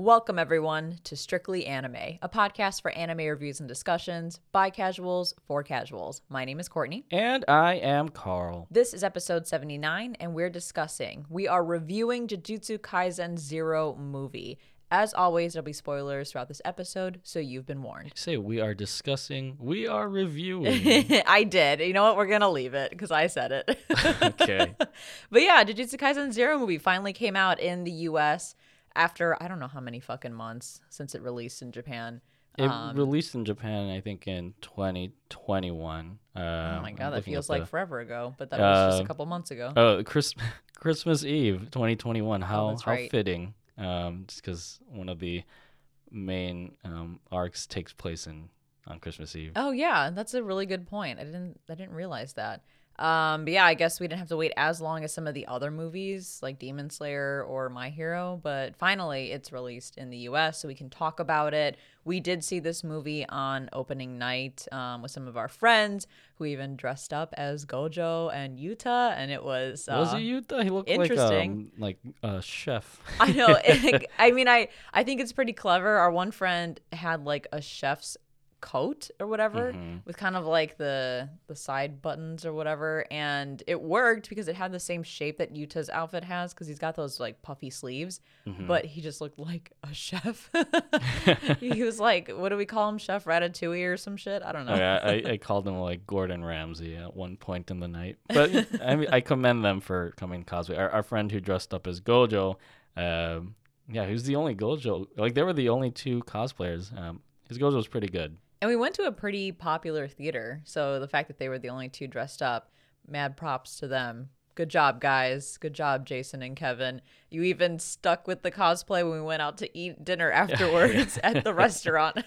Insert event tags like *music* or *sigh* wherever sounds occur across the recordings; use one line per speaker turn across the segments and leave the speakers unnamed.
Welcome, everyone, to Strictly Anime, a podcast for anime reviews and discussions by casuals for casuals. My name is Courtney.
And I am Carl.
This is episode 79, and we're discussing, we are reviewing Jujutsu Kaisen Zero movie. As always, there'll be spoilers throughout this episode, so you've been warned.
Say we are discussing, we are reviewing. *laughs*
I did. You know what? We're going to leave it because I said it. *laughs*
okay. *laughs*
But yeah, Jujutsu Kaisen Zero movie finally came out in the US after I don't know how many fucking months since it released in Japan.
It
Um,
released in Japan, I think, in 2021. Uh,
Oh my god, that feels like
the-
forever ago, but that was just a
Uh,
couple months ago.
Oh, Chris, *laughs* Christmas Eve 2021. How,
Oh,
how
right.
fitting. Um, just because one of the main um, arcs takes place in on Christmas Eve.
Oh yeah, that's a really good point. I didn't I didn't realize that. Um, but yeah, I guess we didn't have to wait as long as some of the other movies like Demon Slayer or My Hero, but finally it's released in the US so we can talk about it. We did see this movie on opening night um, with some of our friends who even dressed up as Gojo and Yuta, and it was uh,
Was it Yuta? He looked
interesting.
like um, like a chef.
I know. it- *laughs* *laughs* I mean, I I think it's pretty clever. Our one friend had like a chef's coat or whatever
Mhm.
with kind of like the the side buttons or whatever and it worked because it had the same shape that Yuta's outfit has because he's got those like puffy sleeves
Mhm.
but he just looked like a chef *laughs* he was like what do we call him chef ratatouille or some shit i don't know
Oh, yeah, I, I called him like Gordon Ramsay at one point in the night. But I mean, I commend them for coming cosplay. Our, our friend who dressed up as Gojo, um, yeah, he was the only Gojo. Like they were the only two cosplayers. Um, his Gojo was pretty good.
And we went to a pretty popular theater. So the fact that they were the only two dressed up, mad props to them. Good job, guys. Good job, Jason and Kevin. You even stuck with the cosplay when we went out to eat dinner *laughs* afterwards at the restaurant.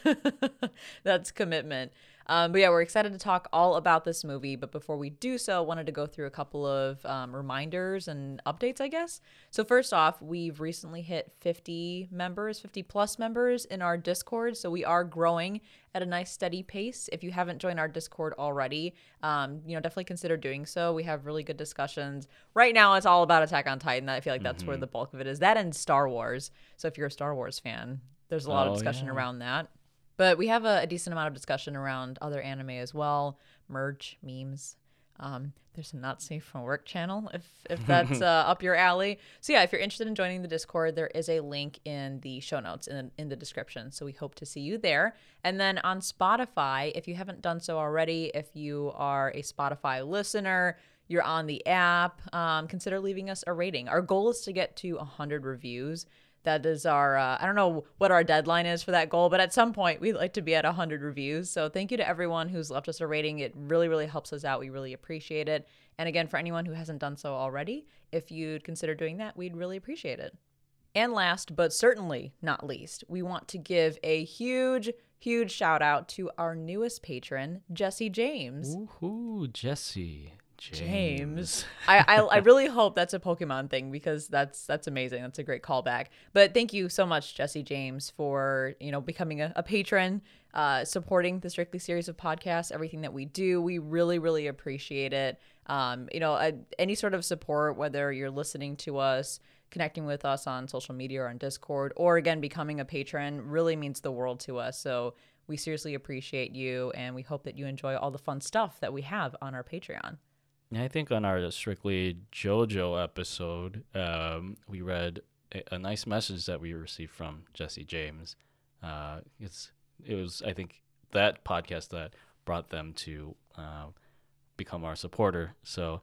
*laughs* That's commitment. Um, but yeah, we're excited to talk all about this movie. But before we do so, I wanted to go through a couple of um, reminders and updates, I guess. So, first off, we've recently hit 50 members, 50 plus members in our Discord. So, we are growing at a nice steady pace. If you haven't joined our Discord already, um, you know, definitely consider doing so. We have really good discussions. Right now, it's all about Attack on Titan. I feel like that's where the bulk of it is. That and Star Wars. So, if you're a Star Wars fan, there's a lot of
Oh,
discussion
yeah.
around that. But we have a, a decent amount of discussion around other anime as well, merch, memes. Um, there's a not safe from work channel if if that's *laughs* uh, up your alley. So yeah, if you're interested in joining the Discord, there is a link in the show notes in in the description. So we hope to see you there. And then on Spotify, if you haven't done so already, if you are a Spotify listener, you're on the app, um, consider leaving us a rating. Our goal is to get to 100 reviews. That is our, uh, I don't know what our deadline is for that goal, but at some point we'd like to be at 100 reviews. So thank you to everyone who's left us a rating. It really, really helps us out. We really appreciate it. And again, for anyone who hasn't done so already, if you'd consider doing that, we'd really appreciate it. And last, but certainly not least, we want to give a huge, huge shout out to our newest patron, Jesse James.
Woohoo, Jesse. James. *laughs*
I, I I really *laughs* hope that's a Pokemon thing because that's that's amazing. That's a great callback. But thank you so much, Jesse James, for you know becoming a, a patron, uh, supporting the Strictly series of podcasts, everything that we do. We really really appreciate it. Um, you know, uh, any sort of support, whether you're listening to us, connecting with us on social media or on Discord, or again becoming a patron, really means the world to us. So we seriously appreciate you, and we hope that you enjoy all the fun stuff that we have on our Patreon.
I think on our strictly JoJo episode, um, we read a, a nice message that we received from Jesse James. Uh, it's it was I think that podcast that brought them to uh, become our supporter. So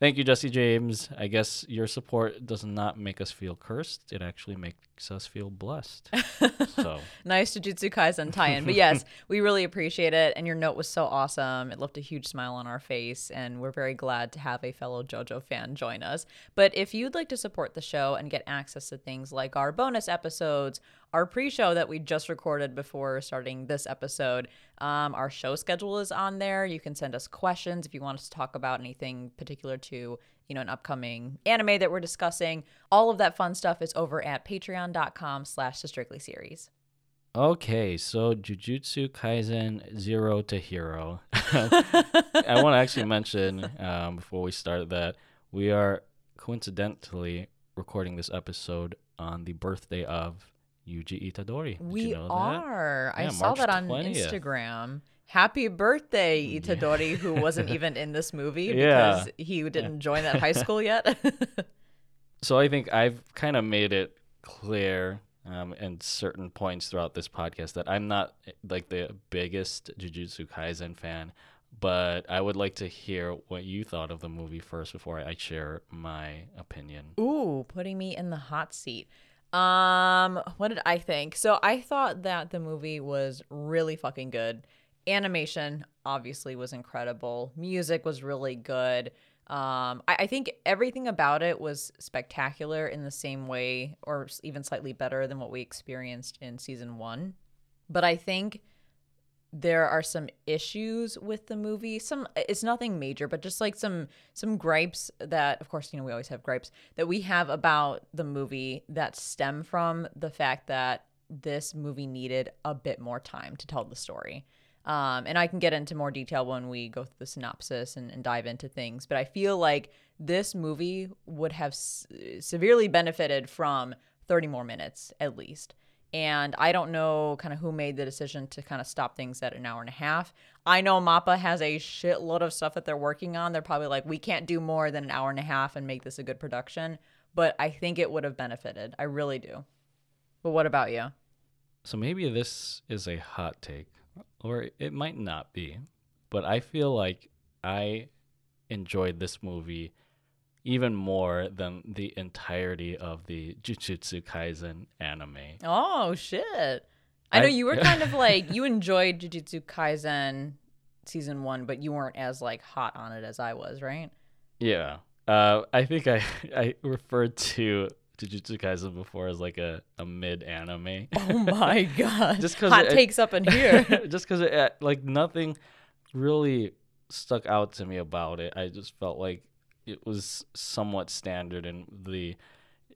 thank you, Jesse James. I guess your support does not make us feel cursed; it actually makes us feel blessed. *laughs* so
nice Jujutsu Kaisen tie-in. But yes, *laughs* we really appreciate it. And your note was so awesome. It left a huge smile on our face, and we're very glad to have a fellow JoJo fan join us. But if you'd like to support the show and get access to things like our bonus episodes, our pre-show that we just recorded before starting this episode, um, our show schedule is on there. You can send us questions if you want us to talk about anything particular to you know, an upcoming anime that we're discussing. All of that fun stuff is over at patreon.com slash the strictly series.
Okay, so Jujutsu Kaisen Zero to Hero. *laughs* I *laughs* want to actually mention um, before we start that we are coincidentally recording this episode on the birthday of Yuji Itadori. Did
we
you know that?
are. I
Yeah,
saw
March
that on
20th.
Instagram. Happy birthday, Itadori, who wasn't *laughs* even in this movie
Yeah.
because he didn't join that high school yet. *laughs*
So I think I've kind of made it clear um, in certain points throughout this podcast that I'm not like the biggest Jujutsu Kaisen fan, but I would like to hear what you thought of the movie first before I share my opinion.
Ooh, putting me in the hot seat. Um, what did I think? So I thought that the movie was really fucking good. Animation obviously was incredible. Music was really good. Um, I, I think everything about it was spectacular in the same way, or even slightly better than what we experienced in season one. But I think there are some issues with the movie. Some it's nothing major but just like some some gripes that of course you know we always have gripes that we have about the movie that stem from the fact that this movie needed a bit more time to tell the story. Um, and i can get into more detail when we go through the synopsis and, and dive into things but i feel like this movie would have s- severely benefited from 30 more minutes at least and I don't know kind of who made the decision to kind of stop things at an hour and a half. I know Mappa has a shitload of stuff that they're working on. They're probably like, we can't do more than an hour and a half and make this a good production. But I think it would have benefited. I really do. But what about you?
So maybe this is a hot take, or it might not be, but I feel like I enjoyed this movie even more than the entirety of the Jujutsu Kaisen anime.
Oh, shit. I know you were *laughs* kind of like, you enjoyed Jujutsu Kaisen season one, but you weren't as like hot on it as I was, right?
Yeah. Uh, I think I *laughs* I referred to Jujutsu Kaisen before as like a, a mid anime.
Oh my *laughs* God.
Just 'cause
hot
it-
takes up in here.
just because it like nothing really stuck out to me about it. I just felt like it was somewhat standard in the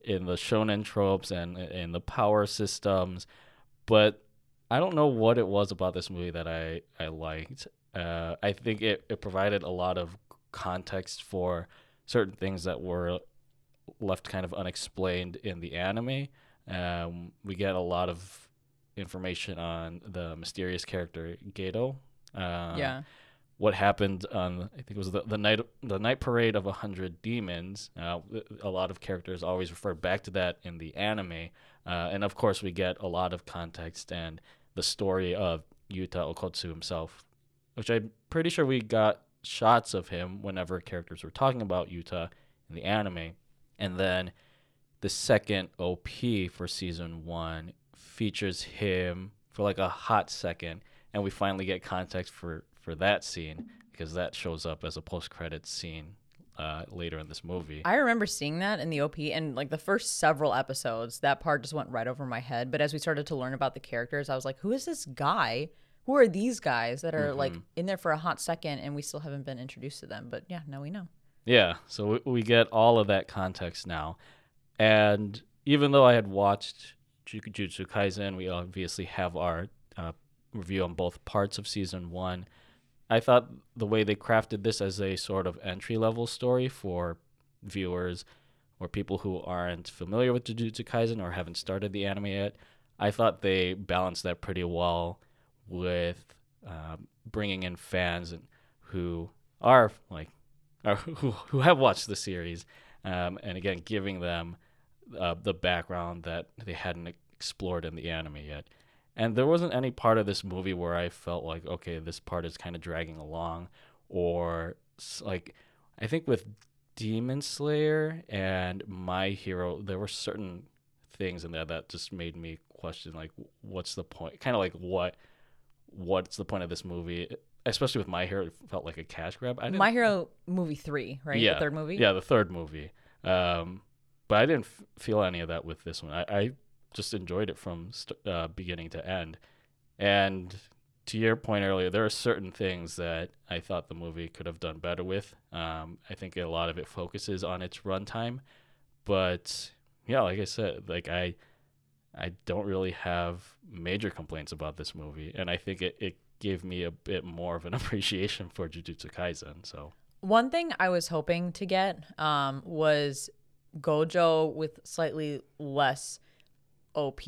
in the shonen tropes and in the power systems, but I don't know what it was about this movie that I I liked. Uh, I think it, it provided a lot of context for certain things that were left kind of unexplained in the anime. Um, we get a lot of information on the mysterious character Geto. Uh,
yeah.
What happened on I think it was the, the night the night parade of a hundred demons. Uh, a lot of characters always refer back to that in the anime, uh, and of course we get a lot of context and the story of Yuta Okkotsu himself, which I'm pretty sure we got shots of him whenever characters were talking about Yuta in the anime, and then the second OP for season one features him for like a hot second, and we finally get context for for that scene because that shows up as a post credits scene uh, later in this movie.
I remember seeing that in the OP and like the first several episodes, that part just went right over my head. But as we started to learn about the characters, I was like, who is this guy? Who are these guys that are like in there for a hot second and we still haven't been introduced to them? But yeah, now we know.
Yeah, so we, we get all of that context now. And even though I had watched Jujutsu Kaisen, we obviously have our uh, review on both parts of season one. I thought the way they crafted this as a sort of entry level story for viewers or people who aren't familiar with Jujutsu Kaisen or haven't started the anime yet, I thought they balanced that pretty well with um, bringing in fans and who are like or *laughs* who who have watched the series, um, and again giving them uh, the background that they hadn't explored in the anime yet. And there wasn't any part of this movie where I felt like, okay, this part is kind of dragging along, or like, I think with Demon Slayer and My Hero, there were certain things in there that just made me question, like, what's the point? Kind of like what, what's the point of this movie? Especially with My Hero, it felt like a cash grab. I didn't
My Hero movie three, right?
yeah,
The third movie?
Yeah, the third movie. Um, but I didn't f- feel any of that with this one. I, I just enjoyed it from st- uh, beginning to end. And to your point earlier, there are certain things that I thought the movie could have done better with. Um, I think a lot of it focuses on its runtime, but yeah, like I said, like I, I don't really have major complaints about this movie, and I think it, it gave me a bit more of an *laughs* appreciation for Jujutsu Kaisen. So
One thing I was hoping to get um, was Gojo with slightly less OP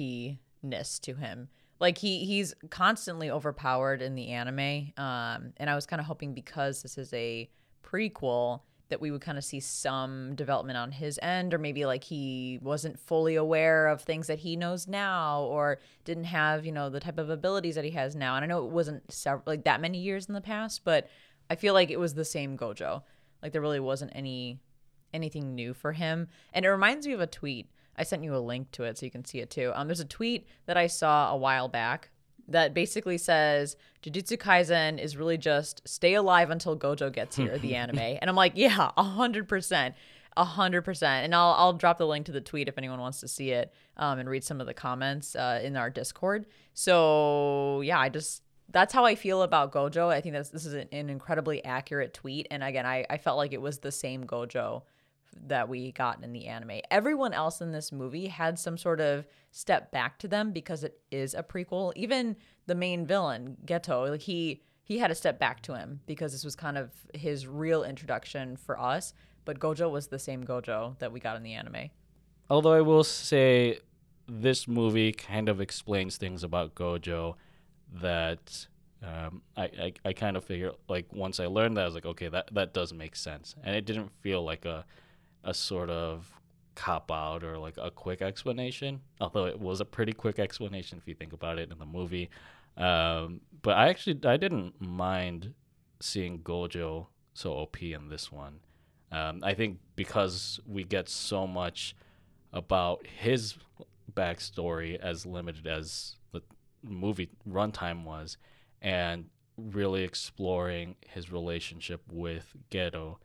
ness to him. Like he he's constantly overpowered in the anime. Um, and I was kind of hoping because this is a prequel that we would kind of see some development on his end or maybe like he wasn't fully aware of things that he knows now or didn't have you know the type of abilities that he has now and i know it wasn't several, like that many years in the past but i feel like it was the same gojo like there really wasn't any anything new for him and it reminds me of a tweet i sent you a link to it so you can see it too um, there's a tweet that i saw a while back that basically says Jujutsu Kaisen is really just stay alive until Gojo gets here, the *laughs* anime. And I'm like, yeah, a hundred percent. A hundred percent. And I'll I'll drop the link to the tweet if anyone wants to see it um, and read some of the comments uh, in our Discord. So yeah, I just that's how I feel about Gojo. I think that's this is an, an incredibly accurate tweet. And again, I, I felt like it was the same Gojo that we got in the anime. Everyone else in this movie had some sort of step back to them because it is a prequel. Even the main villain, Geto, like he he had a step back to him because this was kind of his real introduction for us. But Gojo was the same Gojo that we got in the anime.
Although I will say this movie kind of explains things about Gojo that um, I, I, I kind of figure like once I learned that I was like okay that that does make sense and it didn't feel like a a sort of cop out or like a quick explanation, although it was a pretty quick explanation if you think about it in the movie. Um, but I actually I didn't mind seeing Gojo so OP in this one. Um, I think because we get so much about his backstory as limited as the movie runtime was, and really exploring his relationship with Geto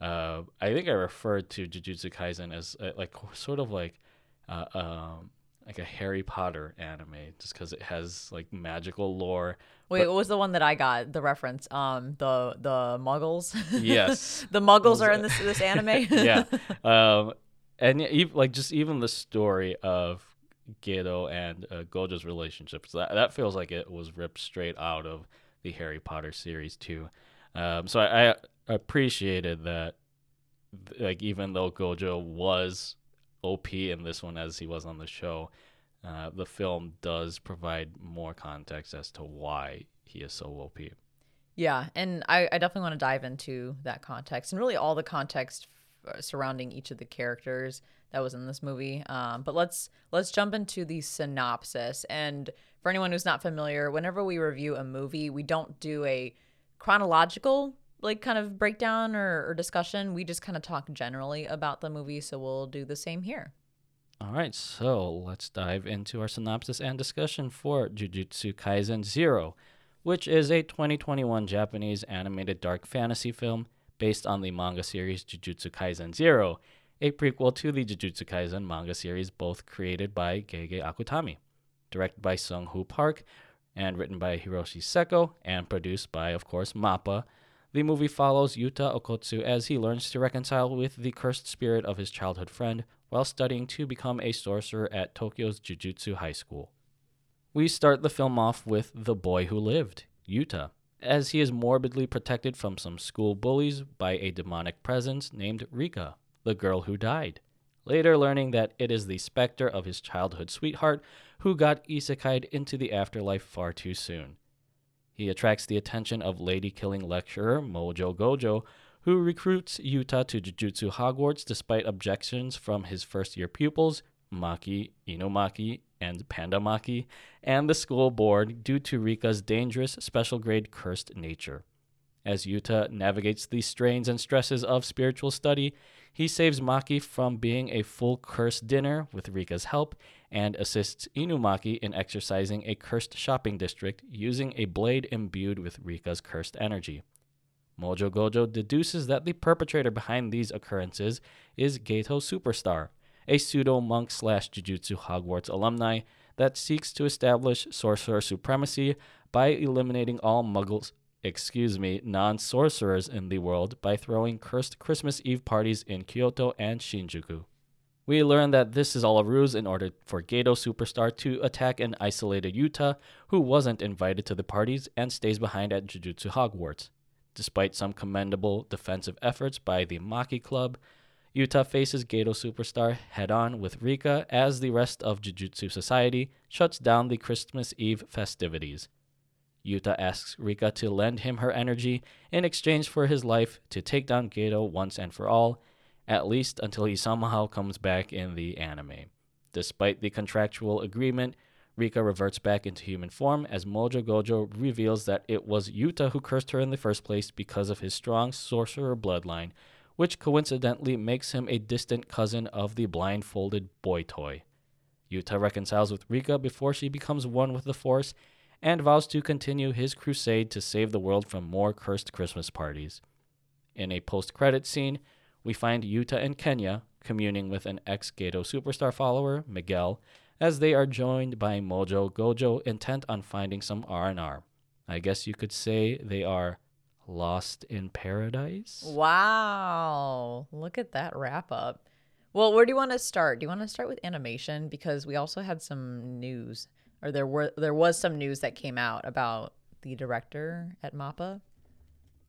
uh, I think I referred to Jujutsu Kaisen as uh, like sort of like uh, um, like a Harry Potter anime, just because it has like magical lore.
Wait, but, what was the one that I got? The reference, um, the the Muggles.
Yes, *laughs*
the Muggles are in this this anime. *laughs*
yeah, *laughs* um, and even, like just even the story of Geto and uh, Gojo's relationship, so that that feels like it was ripped straight out of the Harry Potter series too. Um, so I, I appreciated that like even though Gojo was OP in this one as he was on the show, uh, the film does provide more context as to why he is so OP.
Yeah, and I, I definitely want to dive into that context and really all the context f- surrounding each of the characters that was in this movie. Um, but let's let's jump into the synopsis. And for anyone who's not familiar, whenever we review a movie, we don't do a chronological like kind of breakdown or, or discussion. We just kind of talk generally about the movie, so we'll do the same here.
All right, so let's dive into our synopsis and discussion for Jujutsu Kaisen Zero, which is a 2021 Japanese animated dark fantasy film based on the manga series Jujutsu Kaisen Zero, a prequel to the Jujutsu Kaisen manga series, both created by Gege Akutami, directed by Sung Hoo Park, and written by Hiroshi Seko, and produced by, of course, MAPPA, the movie follows Yuta Okkotsu as he learns to reconcile with the cursed spirit of his childhood friend while studying to become a sorcerer at Tokyo's Jujutsu High School. We start the film off with the boy who lived, Yuta, as he is morbidly protected from some school bullies by a demonic presence named Rika, the girl who died. Later, learning that it is the specter of his childhood sweetheart who got isekai'd into the afterlife far too soon. He attracts the attention of lady killing lecturer Mojo Gojo, who recruits Yuta to Jujutsu Hogwarts despite objections from his first year pupils, Maki, Inumaki, and Panda Maki, and the school board due to Rika's dangerous special grade cursed nature. As Yuta navigates the strains and stresses of spiritual study, he saves Maki from being a full cursed dinner with Rika's help and assists Inumaki in exercising a cursed shopping district using a blade imbued with Rika's cursed energy. Mojo Gojo deduces that the perpetrator behind these occurrences is Geto Superstar, a pseudo monk slash Jujutsu Hogwarts alumni that seeks to establish sorcerer supremacy by eliminating all muggles, excuse me, non sorcerers in the world by throwing cursed Christmas Eve parties in Kyoto and Shinjuku. We learn that this is all a ruse in order for Geto Superstar to attack an isolated Yuta who wasn't invited to the parties and stays behind at Jujutsu Hogwarts. Despite some commendable defensive efforts by the Maki Club, Yuta faces Geto Superstar head on with Rika as the rest of Jujutsu Society shuts down the Christmas Eve festivities. Yuta asks Rika to lend him her energy in exchange for his life to take down Geto once and for all, at least until he somehow comes back in the anime. Despite the contractual agreement, Rika reverts back into human form as Mojo Gojo reveals that it was Yuta who cursed her in the first place because of his strong sorcerer bloodline, which coincidentally makes him a distant cousin of the blindfolded boy toy. Yuta reconciles with Rika before she becomes one with the Force and vows to continue his crusade to save the world from more cursed Christmas parties. In a post credit scene, we find Yuta and Kenya communing with an ex Geto superstar follower, Miguel, as they are joined by Mojo Gojo intent on finding some R&R. I guess you could say they are lost in paradise.
Wow. Look at that wrap up. Well, where do you want to start? Do you want to start with animation because we also had some news or there were there was some news that came out about the director at MAPPA.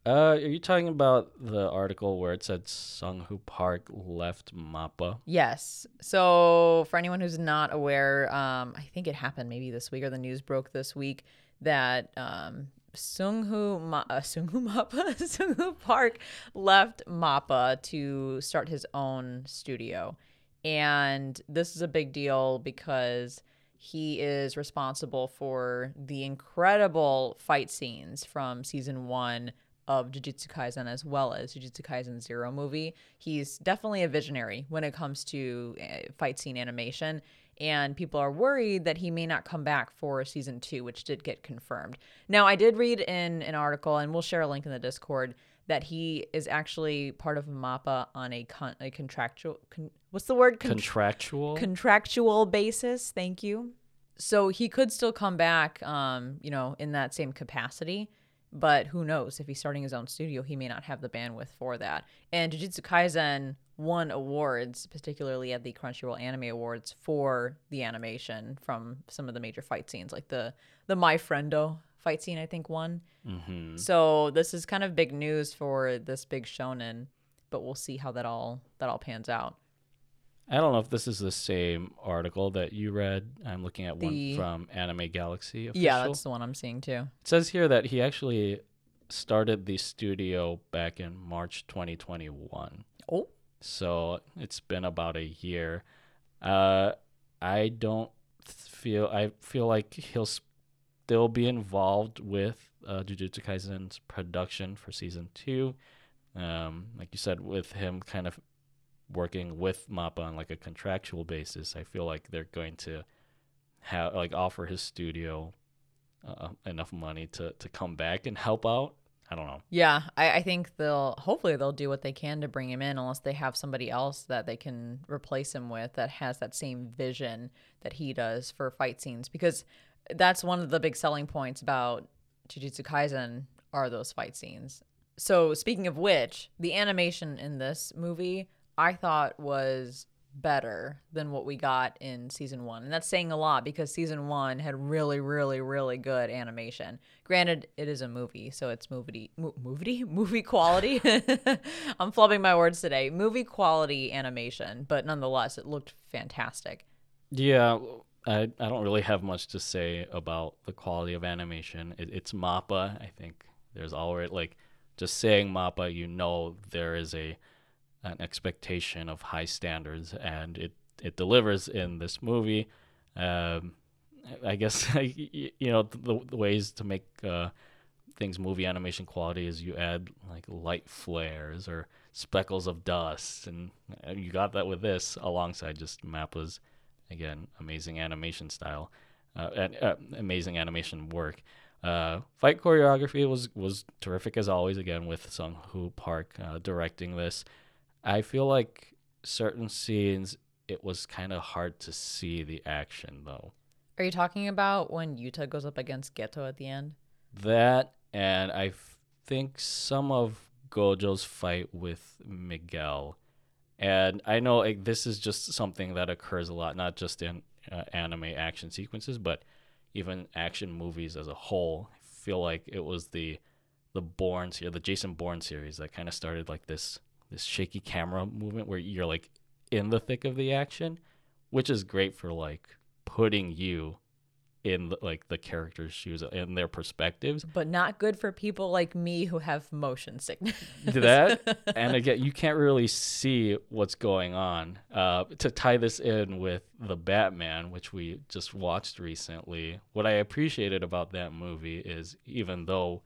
Uh, are you talking about the article where it said Sung Hoo Park left Mappa?
Yes. So for anyone who's not aware, um, I think it happened maybe this week or the news broke this week that um, Sunghu Ma- uh, *laughs* Mappa *laughs* Sung Hoo Park left Mappa to start his own studio, and this is a big deal because he is responsible for the incredible fight scenes from season one of Jujutsu Kaisen as well as Jujutsu Kaisen Zero movie. He's definitely a visionary when it comes to uh, fight scene animation, and people are worried that he may not come back for season two, which did get confirmed. Now, I did read in an article, and we'll share a link in the Discord, that he is actually part of MAPPA on a, con- a contractual. Con- what's the word?
Con- contractual.
Contractual basis. Thank you. So he could still come back, um, you know, in that same capacity but who knows? If he's starting his own studio, he may not have the bandwidth for that. And Jujutsu Kaisen won awards, particularly at the Crunchyroll Anime Awards, for the animation from some of the major fight scenes, like the the My Friendo fight scene. I think won. Mm-hmm. So this is kind of big news for this big shonen, but we'll see how that all that all pans out.
I don't know if this is the same article that you read. I'm looking at the, one from Anime Galaxy. Official.
Yeah, that's the one I'm seeing too.
It says here that he actually started the studio back in March 2021.
Oh.
So it's been about a year. Uh, I don't feel. I feel like he'll still be involved with uh, Jujutsu Kaisen's production for season two. Um, like you said, with him kind of working with Mappa on like a contractual basis, I feel like they're going to have like offer his studio uh, enough money to to come back and help out. I don't know.
Yeah, I, I think they'll hopefully they'll do what they can to bring him in, unless they have somebody else that they can replace him with that has that same vision that he does for fight scenes. Because that's one of the big selling points about Jujutsu Kaisen are those fight scenes. So speaking of which, the animation in this movie I thought was better than what we got in season one. And that's saying a lot because season one had really, really, really good animation. Granted, it is a movie, so it's movie, movie, *laughs* movie quality. *laughs* I'm flubbing my words today. Movie quality animation, but nonetheless, it looked fantastic.
Yeah, I, I don't really have much to say about the quality of animation. It, it's MAPPA. I think there's already, like, just saying MAPPA, you know there is a an expectation of high standards, and it it delivers in this movie. Um, I guess *laughs* you know the, the ways to make uh, things movie animation quality is you add like light flares or speckles of dust, and uh, you got that with this alongside just Mappa's again amazing animation style, uh, and uh, amazing animation work. Uh, fight choreography was was terrific as always. Again with Sung Hoo Park uh, directing this. I feel like certain scenes it was kind of hard to see the action though.
Are you talking about when Yuta goes up against Geto at the end?
That and I f- think some of Gojo's fight with Miguel. And I know like, this is just something that occurs a lot, not just in uh, anime action sequences, but even action movies as a whole. I feel like it was the the Bourne series, the Jason Bourne series that kind of started like this this shaky camera movement where you're like in the thick of the action, which is great for like putting you in like the characters' shoes and their perspectives.
But not good for people like me who have motion sickness.
that *laughs* and again, you can't really see what's going on. Uh, to tie this in with the Batman, which we just watched recently, what I appreciated about that movie is even though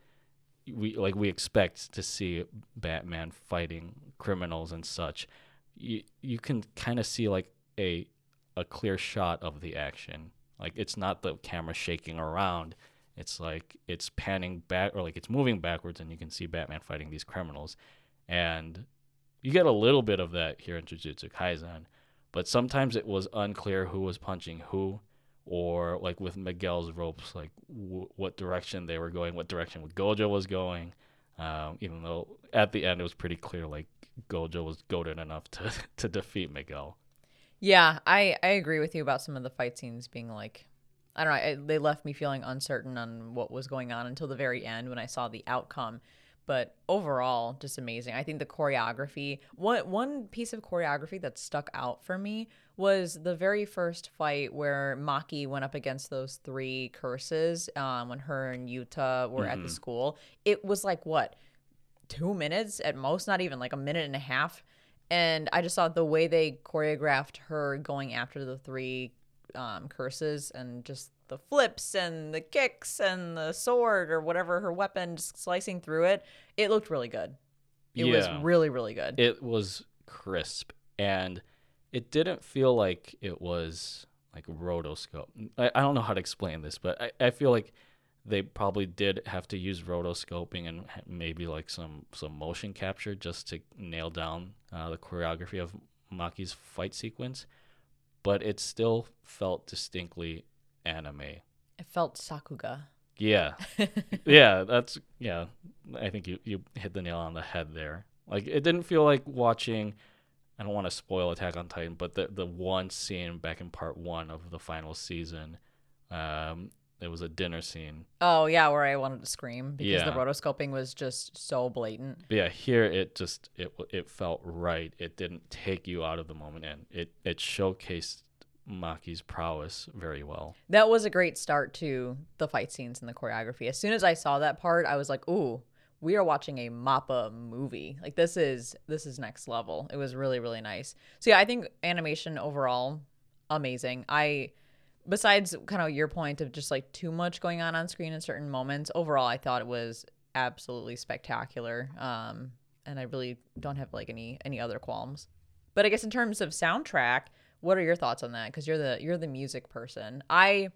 we like we expect to see Batman fighting criminals and such, you you can kind of see like a a clear shot of the action like it's not the camera shaking around. It's like it's panning back or like it's moving backwards and you can see Batman fighting these criminals. And you get a little bit of that here in Jujutsu Kaisen, but sometimes it was unclear who was punching who or like with Miguel's ropes, like w- what direction they were going, what direction Gojo was going. Um, even though at the end it was pretty clear, like Gojo was goaded enough to *laughs* to defeat Miguel.
Yeah, I I agree with you about some of the fight scenes being like I don't know, I, they left me feeling uncertain on what was going on until the very end when I saw the outcome. But overall, just amazing. I think the choreography, one one piece of choreography that stuck out for me was the very first fight where Maki went up against those three curses um, when her and Yuta were mm-hmm. at the mm-hmm. school. It was like what two minutes at most, not even like a minute and a half and I just thought the way they choreographed her going after the three um, curses and just the flips and the kicks and the sword or whatever her weapon slicing through it, it looked really good. It yeah. was really, really good.
It was crisp and it didn't feel like it was like rotoscope. I, I don't know how to explain this, but I, I feel like they probably did have to use rotoscoping and maybe like some some motion capture just to nail down uh, the choreography of Maki's fight sequence, but it still felt distinctly anime.
It felt sakuga.
Yeah, *laughs* yeah, that's yeah. I think you you hit the nail on the head there. Like it didn't feel like watching. I don't want to spoil Attack on Titan, but the the one scene back in part one of the final season, um, it was a dinner scene.
Oh yeah, where I wanted to scream because yeah. the rotoscoping was just so blatant.
But yeah, here it just it it felt right. It didn't take you out of the moment, and it it showcased Maki's prowess very well.
That was a great start to the fight scenes and the choreography. As soon as I saw that part, I was like, "Ooh, we are watching a Mappa movie. Like this is this is next level." It was really really nice. So yeah, I think animation overall amazing. I besides kind of your point of just like too much going on on screen in certain moments, overall, I thought it was absolutely spectacular. Um, and I really don't have like any any other qualms. But I guess in terms of soundtrack, what are your thoughts on that? Because you're the you're the music person. I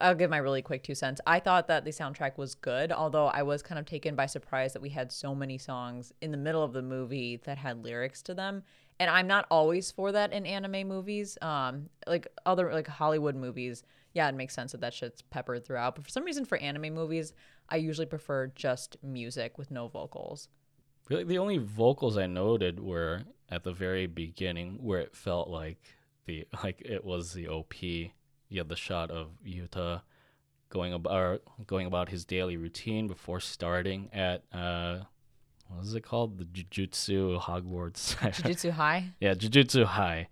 I'll give my really quick two cents. I thought that the soundtrack was good, although I was kind of taken by surprise that we had so many songs in the middle of the movie that had lyrics to them and I'm not always for that in anime movies. Um, like other like Hollywood movies, yeah, it makes sense that that shit's peppered throughout. But for some reason, for anime movies, I usually prefer just music with no vocals.
Really, the only vocals I noted were at the very beginning, where it felt like the like it was the OP. You had the shot of Yuta going about going about his daily routine before starting at uh, what is it called? The Jujutsu Hogwarts. *laughs*
Jujutsu High.
yeah, Jujutsu High.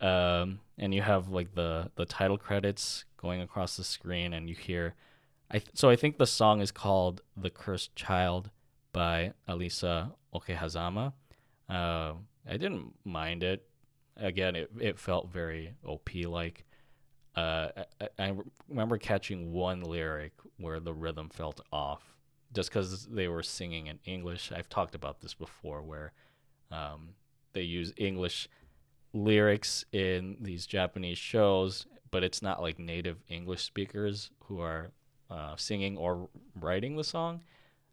Um, and you have like the the title credits going across the screen, and you hear. I th- so I think the song is called "The Cursed Child" by Alisa Okehazama. Uh, I didn't mind it. Again, it it felt very OP like. Uh, I, I remember catching one lyric where the rhythm felt off, just because they were singing in English. I've talked about this before, where um, they use English lyrics in these Japanese shows, but it's not like native English speakers who are uh, singing or writing the song.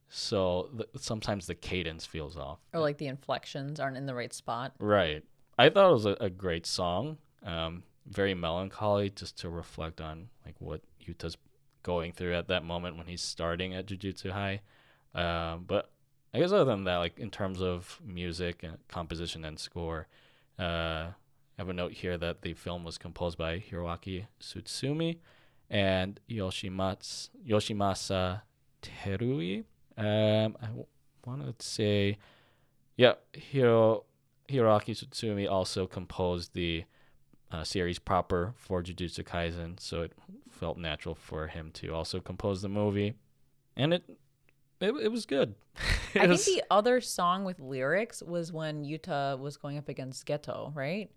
So th- sometimes the cadence feels off.
Or like the inflections aren't in the right spot.
Right. I thought it was a, a great song. Um, very melancholy, just to reflect on like what Yuta's going through at that moment when he's starting at Jujutsu High. Um, but I guess other than that, like in terms of music and composition and score, uh, I have a note here that the film was composed by Hiroaki Tsutsumi and Yoshimatsu, Yoshimasa Terui. Um, I w- want to say, yeah, Hiro Hiroaki Tsutsumi also composed the uh, series proper for Jujutsu Kaisen, so it felt natural for him to also compose the movie, and it it, it was good. *laughs* it
I
was,
think the other song with lyrics was when Yuta was going up against Geto, right?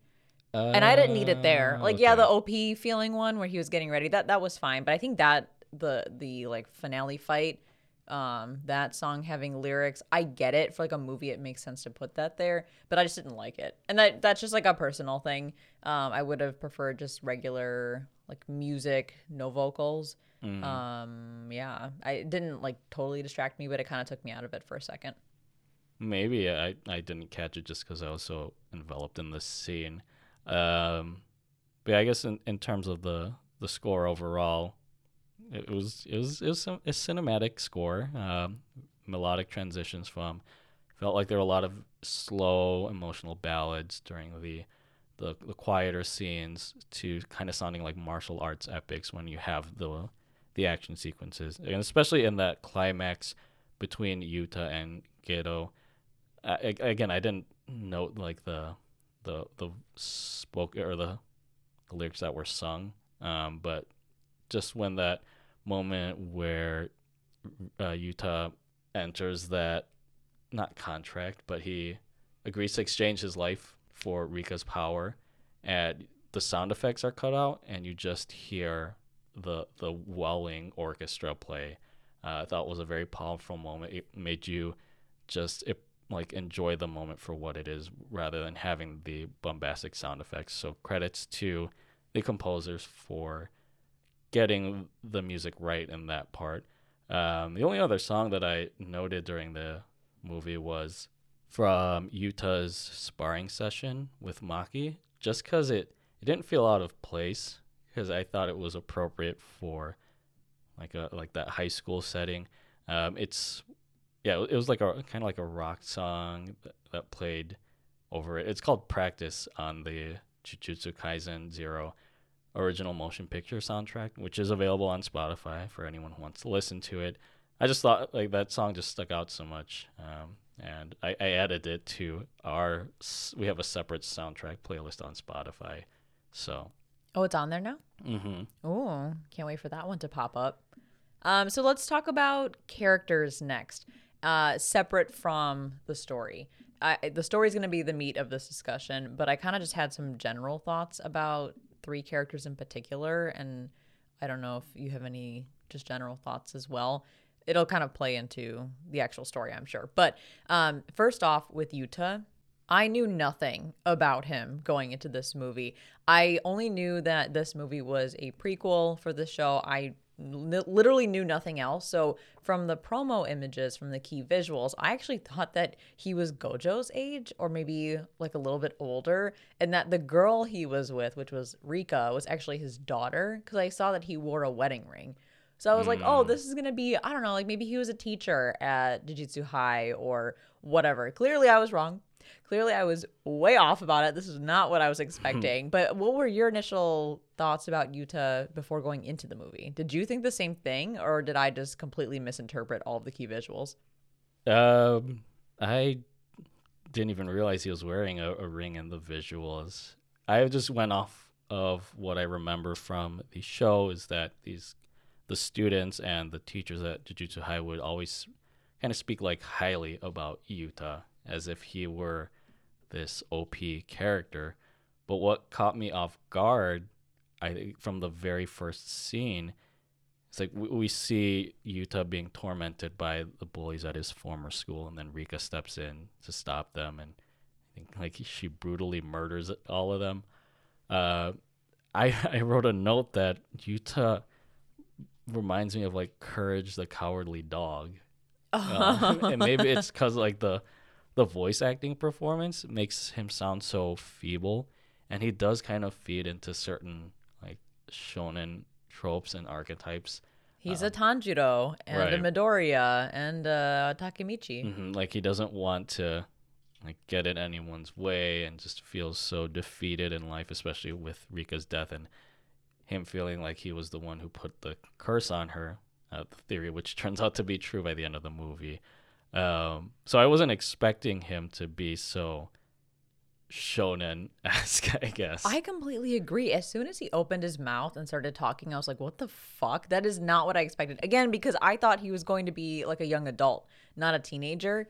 and I didn't need it there.
Uh,
Like, yeah, the. OP feeling one where he was getting ready that that was fine, but I think that the the like finale fight, um, that song having lyrics, I get it for like a movie. It makes sense to put that there, but I just didn't like it, and that that's just like a personal thing. Um, I would have preferred just regular like music, no vocals.
Mm.
Um, yeah, I it didn't like totally distract me, but it kind of took me out of it for a second.
Maybe I, I didn't catch it just because I was so enveloped in the scene. Um, but yeah, I guess in, in terms of the, the score overall, it was it was it was a, a cinematic score. Um, melodic transitions from felt like there were a lot of slow emotional ballads during the the, the quieter scenes to kind of sounding like martial arts epics when you have the the action sequences and especially in that climax between Yuta and uh, a- again, I didn't note like the the the spoke or the, the lyrics that were sung, um, but just when that moment where uh, Yuta enters that not contract, but he agrees to exchange his life for Rika's power, and the sound effects are cut out, and you just hear the the welling orchestra play. Uh, I thought was a very powerful moment. It made you just it like enjoy the moment for what it is rather than having the bombastic sound effects. So credits to the composers for getting the music right in that part. Um, the only other song that I noted during the movie was from Yuta's sparring session with Maki, just because it, it didn't feel out of place, because I thought it was appropriate for like a like that high school setting. Um, it's yeah, it was like a kind of like a rock song that, played over it. It's called Practice on the Jujutsu Kaisen Zero original motion picture soundtrack, which is available on Spotify for anyone who wants to listen to it. I just thought like that song just stuck out so much, um, and I, I added it to our. We have a separate soundtrack playlist on Spotify, so.
Oh, it's on there now.
Mm-hmm.
Oh, can't wait for that one to pop up. Um, so let's talk about characters next, uh, separate from the story. I, the story is going to be the meat of this discussion, but I kind of just had some general thoughts about three characters in particular, and I don't know if you have any just general thoughts as well. It'll kind of play into the actual story, I'm sure. But um, first off, with Yuta, I knew nothing about him going into this movie. I only knew that this movie was a prequel for the show. I literally knew nothing else. So, from the promo images, from the key visuals, I actually thought that he was Gojo's age or maybe like a little bit older, and that the girl he was with, which was Rika, was actually his daughter because I saw that he wore a wedding ring. So I was like, oh, hmm. this is gonna be, I don't know, like maybe he was a teacher at Jujutsu High or whatever. Clearly, I was wrong. Clearly, I was way off about it. This is not what I was expecting. but what were your initial thoughts about Yuta before going into the movie? Did you think the same thing, or did I just completely misinterpret all of the key visuals?
Um, I didn't even realize he was wearing a, a ring in the visuals. I just went off of what I remember from the show is that these the students and the teachers at Jujutsu High would always kind of speak like highly about Yuta as if he were this OP character. But what caught me off guard, I think from the very first scene, it's like we, we see Yuta being tormented by the bullies at his former school, and then Rika steps in to stop them, and I think like she brutally murders all of them. Uh, I *laughs* I wrote a note that Yuta reminds me of like Courage the Cowardly Dog, *laughs* Uh, and maybe it's because like the the voice acting performance makes him sound so feeble, and he does kind of feed into certain like shonen tropes and archetypes.
He's a Tanjiro and a
right.
Midoriya and a Takemichi.
hmm Like he doesn't want to like get in anyone's way and just feels so defeated in life, especially with Rika's death and him feeling like he was the one who put the curse on her. Uh, the theory, which *laughs* turns out to be true by the end of the movie. Um, so I wasn't expecting him to be so shonen esque, *laughs* I guess.
I completely agree. As soon as he opened his mouth and started talking, I was like, what the fuck? That is not what I expected. Again, because I thought he was going to be like a young adult, not a teenager.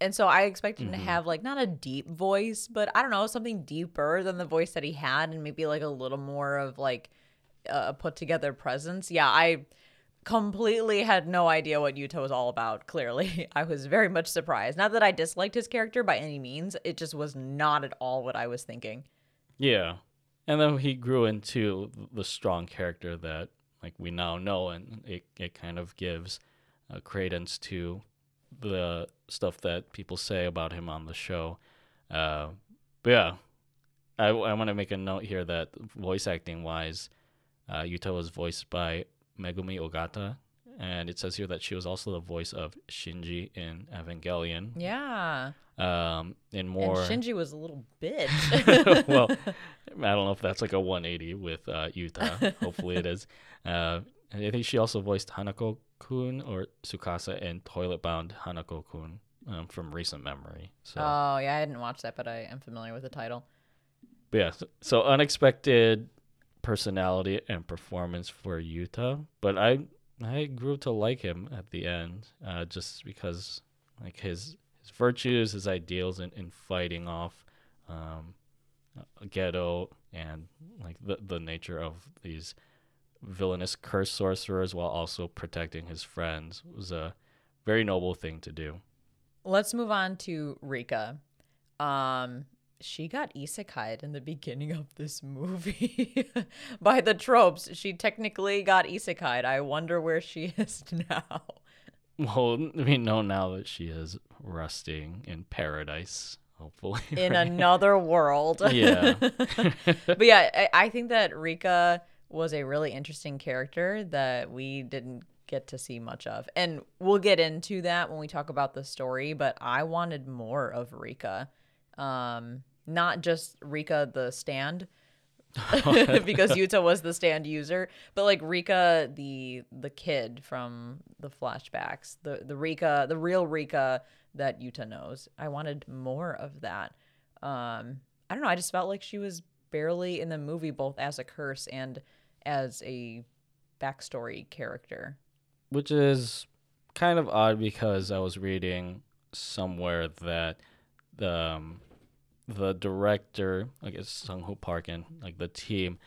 And so I expected him to have like not a deep voice, but I don't know, something deeper than the voice that he had and maybe like a little more of like a put together presence. Yeah, I completely had no idea what Yuta was all about, clearly. *laughs* I was very much surprised. Not that I disliked his character by any means, it just was not at all what I was thinking.
Yeah. And then he grew into the strong character that like we now know and it, it kind of gives uh, credence to the stuff that people say about him on the show. Uh, but yeah, I, I want to make a note here that voice acting wise, uh, was voiced by Megumi Ogata. And it says here that she was also the voice of Shinji in Evangelion.
Yeah.
Um, in more.
And Shinji was a little bitch. *laughs*
well, *laughs* I don't know if that's like a 180 with uh, Yuta. Hopefully it is. *laughs* Uh, I think she also voiced Hanako Kun or Tsukasa in Toilet Bound Hanako Kun um, from recent memory. So,
oh, yeah, I didn't watch that, but I am familiar with the title.
but yeah, so, so unexpected personality and performance for Yuta, but I I grew to like him at the end, uh, just because like his his virtues, his ideals in, in fighting off um, Geto and like the the nature of these villainous curse sorcerers while also protecting his friends was a very noble thing to do.
Let's move on to Rika. Um, she got isekai'd in the beginning of this movie *laughs* by the tropes. She technically got isekai'd. I wonder where she *laughs* is now.
Well, we know now that she is resting in paradise, hopefully. *laughs*
In
right?
another world.
Yeah.
but yeah, I, I think that Rika was a really interesting character that we didn't get to see much of. And we'll get into that when we talk about the story, but I wanted more of Rika. Um, not just Rika the stand *laughs* *laughs* because Yuta was the stand user, but like Rika the the kid from the flashbacks, the the Rika, the real Rika that Yuta knows. I wanted more of that. Um, I don't know. I just felt like she was barely in the movie, both as a curse and as a backstory character.
Which is kind of odd because I was reading somewhere that the um, the director, I guess Sung Hoo Park and like the team,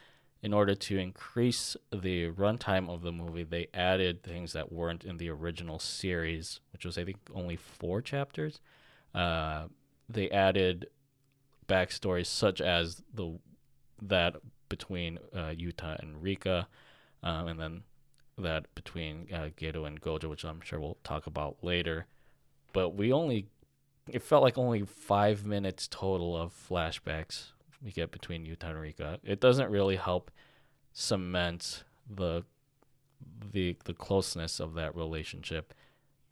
in order to increase the runtime of the movie, they added things that weren't in the original series, which was I think only four chapters. Uh, they added backstories such as the that between uh, Yuta and Rika, um, and then that between uh, Geto and Gojo, which I'm sure we'll talk about later. But we only, it felt like only five minutes total of flashbacks we get between Yuta and Rika. It doesn't really help cement the the the closeness of that relationship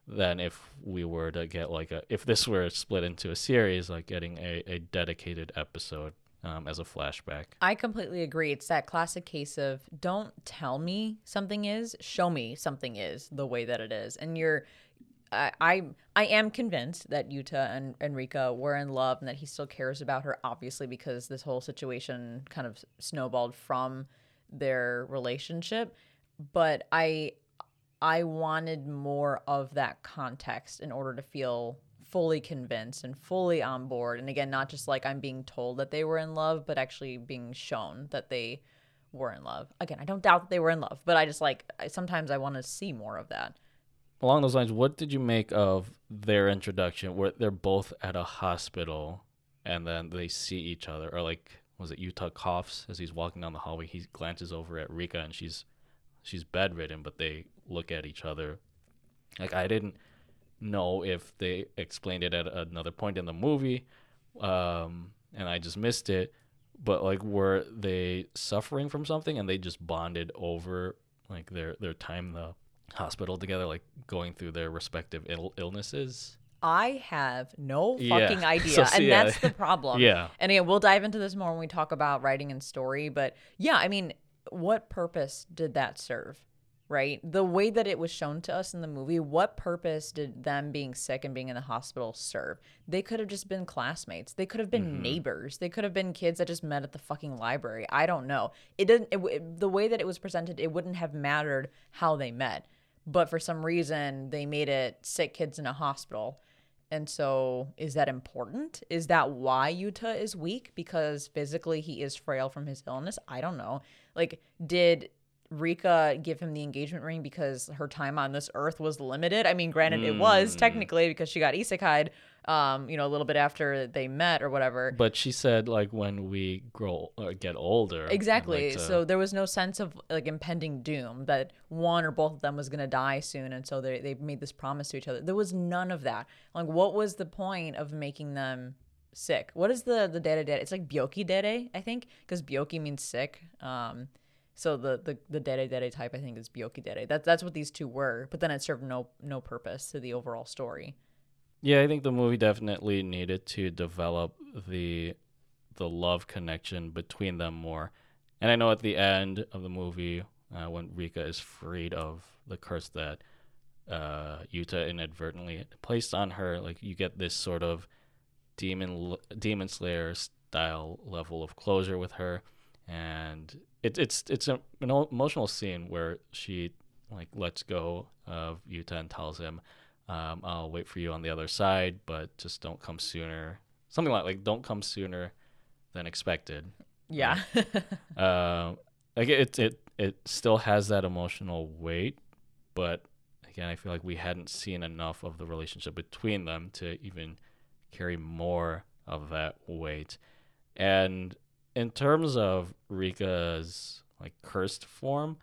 than if we were to get like a if this were split into a series like getting a, a dedicated episode um, as a flashback.
I completely agree. It's that classic case of don't tell me something is, show me something is the way that it is. And you're I I, am convinced that Yuta and, Rika were in love and that he still cares about her, obviously, because this whole situation kind of snowballed from their relationship. But I I wanted more of that context in order to feel fully convinced and fully on board. And again, not just like I'm being told that they were in love, but actually being shown that they were in love. Again, I don't doubt that they were in love, but I just like I, sometimes I want to see more of that.
Along those lines, what did you make of their introduction where they're both at a hospital and then they see each other or like was it Yuta coughs as he's walking down the hallway, he glances over at Rika and she's she's bedridden, but they look at each other. Like I didn't know if they explained it at another point in the movie, um, and I just missed it. But like, were they suffering from something and they just bonded over like their their time the hospital together, like going through their respective Ill- illnesses?
I have no
Yeah.
fucking *laughs* idea.
So,
and
yeah.
that's the problem.
Yeah.
And again, we'll dive into this more when we talk about writing and story. But yeah, I mean, what purpose did that serve? right? The way that it was shown to us in the movie, what purpose did them being sick and being in the hospital serve? They could have just been classmates. They could have been mm-hmm. neighbors. They could have been kids that just met at the fucking library. I don't know. It didn't. It, it, the way that it was presented, it wouldn't have mattered how they met. But for some reason, they made it sick kids in a hospital. And so, is that important? Is that why Yuta is weak? Because physically he is frail from his illness? I don't know. Like, did Rika give him the engagement ring because her time on this earth was limited? I mean, granted, it was technically because she got isekai'd, um, you know, a little bit after they met or whatever.
But she said like when we grow or get older.
Exactly.
like to-
so there was no sense of like impending doom that one or both of them was going to die soon. And so they, they made this promise to each other. There was none of that. Like, what was the point of making them sick? What is the, the dere dere? It's like byoki dere, I think, because byoki means sick. Um, so the, the, the dere dere type, I think, is byoki dere. That, that's what these two were. But then it served no, no purpose to the overall story.
Yeah, I think the movie definitely needed to develop the the love connection between them more. And I know at the end of the movie, uh, when Rika is freed of the curse that uh, Yuta inadvertently placed on her, like you get this sort of demon demon slayer style level of closure with her, and it's it's it's a, an emotional scene where she like lets go of Yuta and tells him, um, "I'll wait for you on the other side, but just don't come sooner." Something like like don't come sooner than expected.
Yeah. *laughs*
Uh, like it it it still has that emotional weight, but again, I feel like we hadn't seen enough of the relationship between them to even carry more of that weight. And in terms of Rika's like cursed form,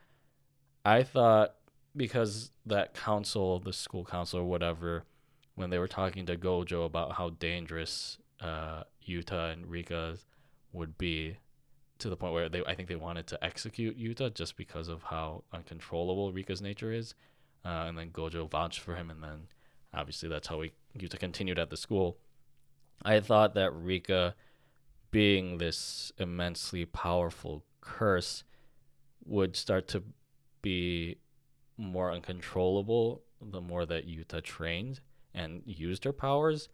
I thought because that council, the school council or whatever, when they were talking to Gojo about how dangerous uh, Yuta and Rika would be, to the point where they I think they wanted to execute Yuta just because of how uncontrollable Rika's nature is, uh, and then Gojo vouched for him, and then obviously that's how we Yuta continued at the school. I thought that Rika, being this immensely powerful curse, would start to be more uncontrollable the more that Yuta trained and used her powers.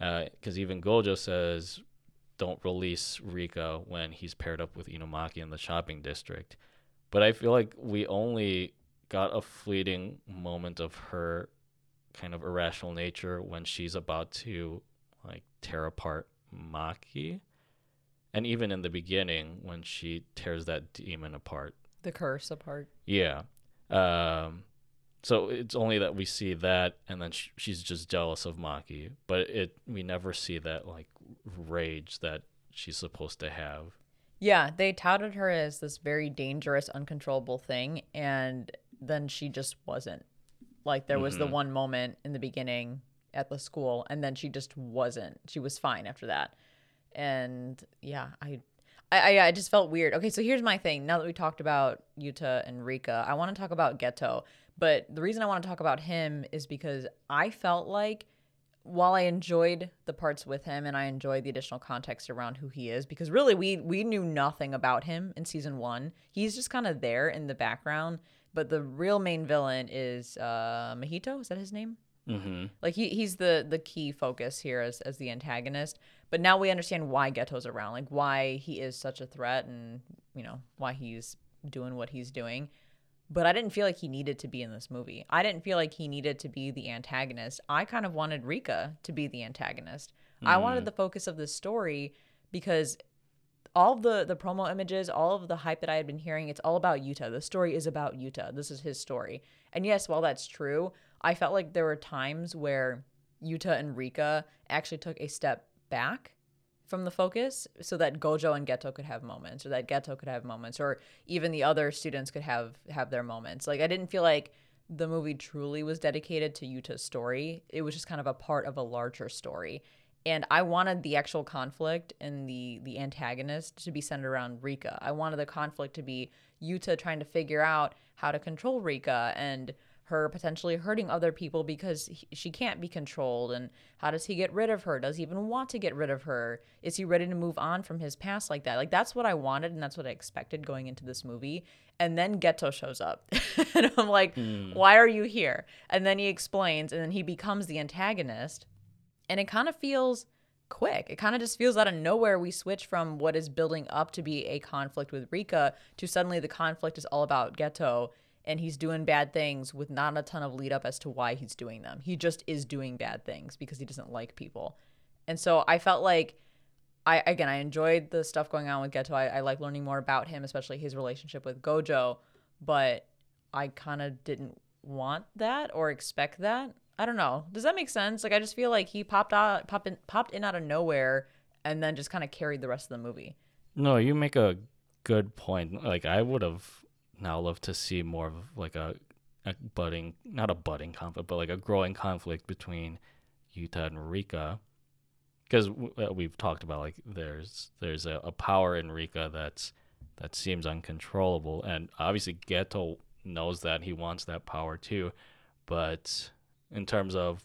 Uh, because even Gojo says, don't release Rika when he's paired up with Inumaki in the shopping district. But I feel like we only got a fleeting moment of her kind of irrational nature when she's about to like tear apart Maki. And even in the beginning when she tears that demon apart.
the curse apart.
Yeah. Um so it's only that we see that and then sh- she's just jealous of Maki, but it we never see that like rage that she's supposed to have.
Yeah, they touted her as this very dangerous, uncontrollable thing, and then she just wasn't. Like there was the one moment in the beginning at the school, and then she just wasn't. She was fine after that, and yeah, I, I, I- just felt weird. Okay, so here's my thing. Now that we talked about Yuta and Rika, I want to talk about Geto. But the reason I want to talk about him is because I felt like while I enjoyed the parts with him and I enjoyed the additional context around who he is, because really we we knew nothing about him in season one. He's just kind of there in the background, but the real main villain is uh, Mahito. Is that his name?
Mm-hmm.
Like he he's the the key focus here as as the antagonist. But now we understand why Geto's around, like why he is such a threat, and you know why he's doing what he's doing. But I didn't feel like he needed to be in this movie. I didn't feel like he needed to be the antagonist. I kind of wanted Rika to be the antagonist. I wanted the focus of this story because all the the promo images, all of the hype that I had been hearing, it's all about Yuta. The story is about Yuta. This is his story. And yes, while that's true, I felt like there were times where Yuta and Rika actually took a step back from the focus so that Gojo and Geto could have moments or that Geto could have moments or even the other students could have have their moments. Like I didn't feel like the movie truly was dedicated to Yuta's story. It was just kind of a part of a larger story. And I wanted the actual conflict and the the antagonist to be centered around Rika. I wanted the conflict to be Yuta trying to figure out how to control Rika and her potentially hurting other people because he, she can't be controlled and how does he get rid of her? Does he even want to get rid of her? Is he ready to move on from his past like that? Like that's what i wanted and that's what i expected going into this movie. And then geto shows up. *laughs* And i'm like hmm. why are you here? And then he explains and then he becomes the antagonist. And it kind of feels quick. It kind of just feels out of nowhere. We switch from what is building up to be a conflict with Rika to suddenly the conflict is all about Geto and he's doing bad things with not a ton of lead up as to why he's doing them. He just is doing bad things because he doesn't like people. And so I felt like I again I enjoyed the stuff going on with Geto. I, I like learning more about him, especially his relationship with Gojo, but I kind of didn't want that or expect that. I don't know. Does that make sense? Like I just feel like he popped out, popped in, popped in out of nowhere, and then just kind of carried the rest of the movie.
No, you make a good point. Like I would have now love to see more of like a, a budding, not a budding conflict, but like a growing conflict between Yuta and Rika. Because w- uh, we've talked about like there's there's a, a power in Rika that's that seems uncontrollable, and obviously Geto knows that he wants that power too, but in terms of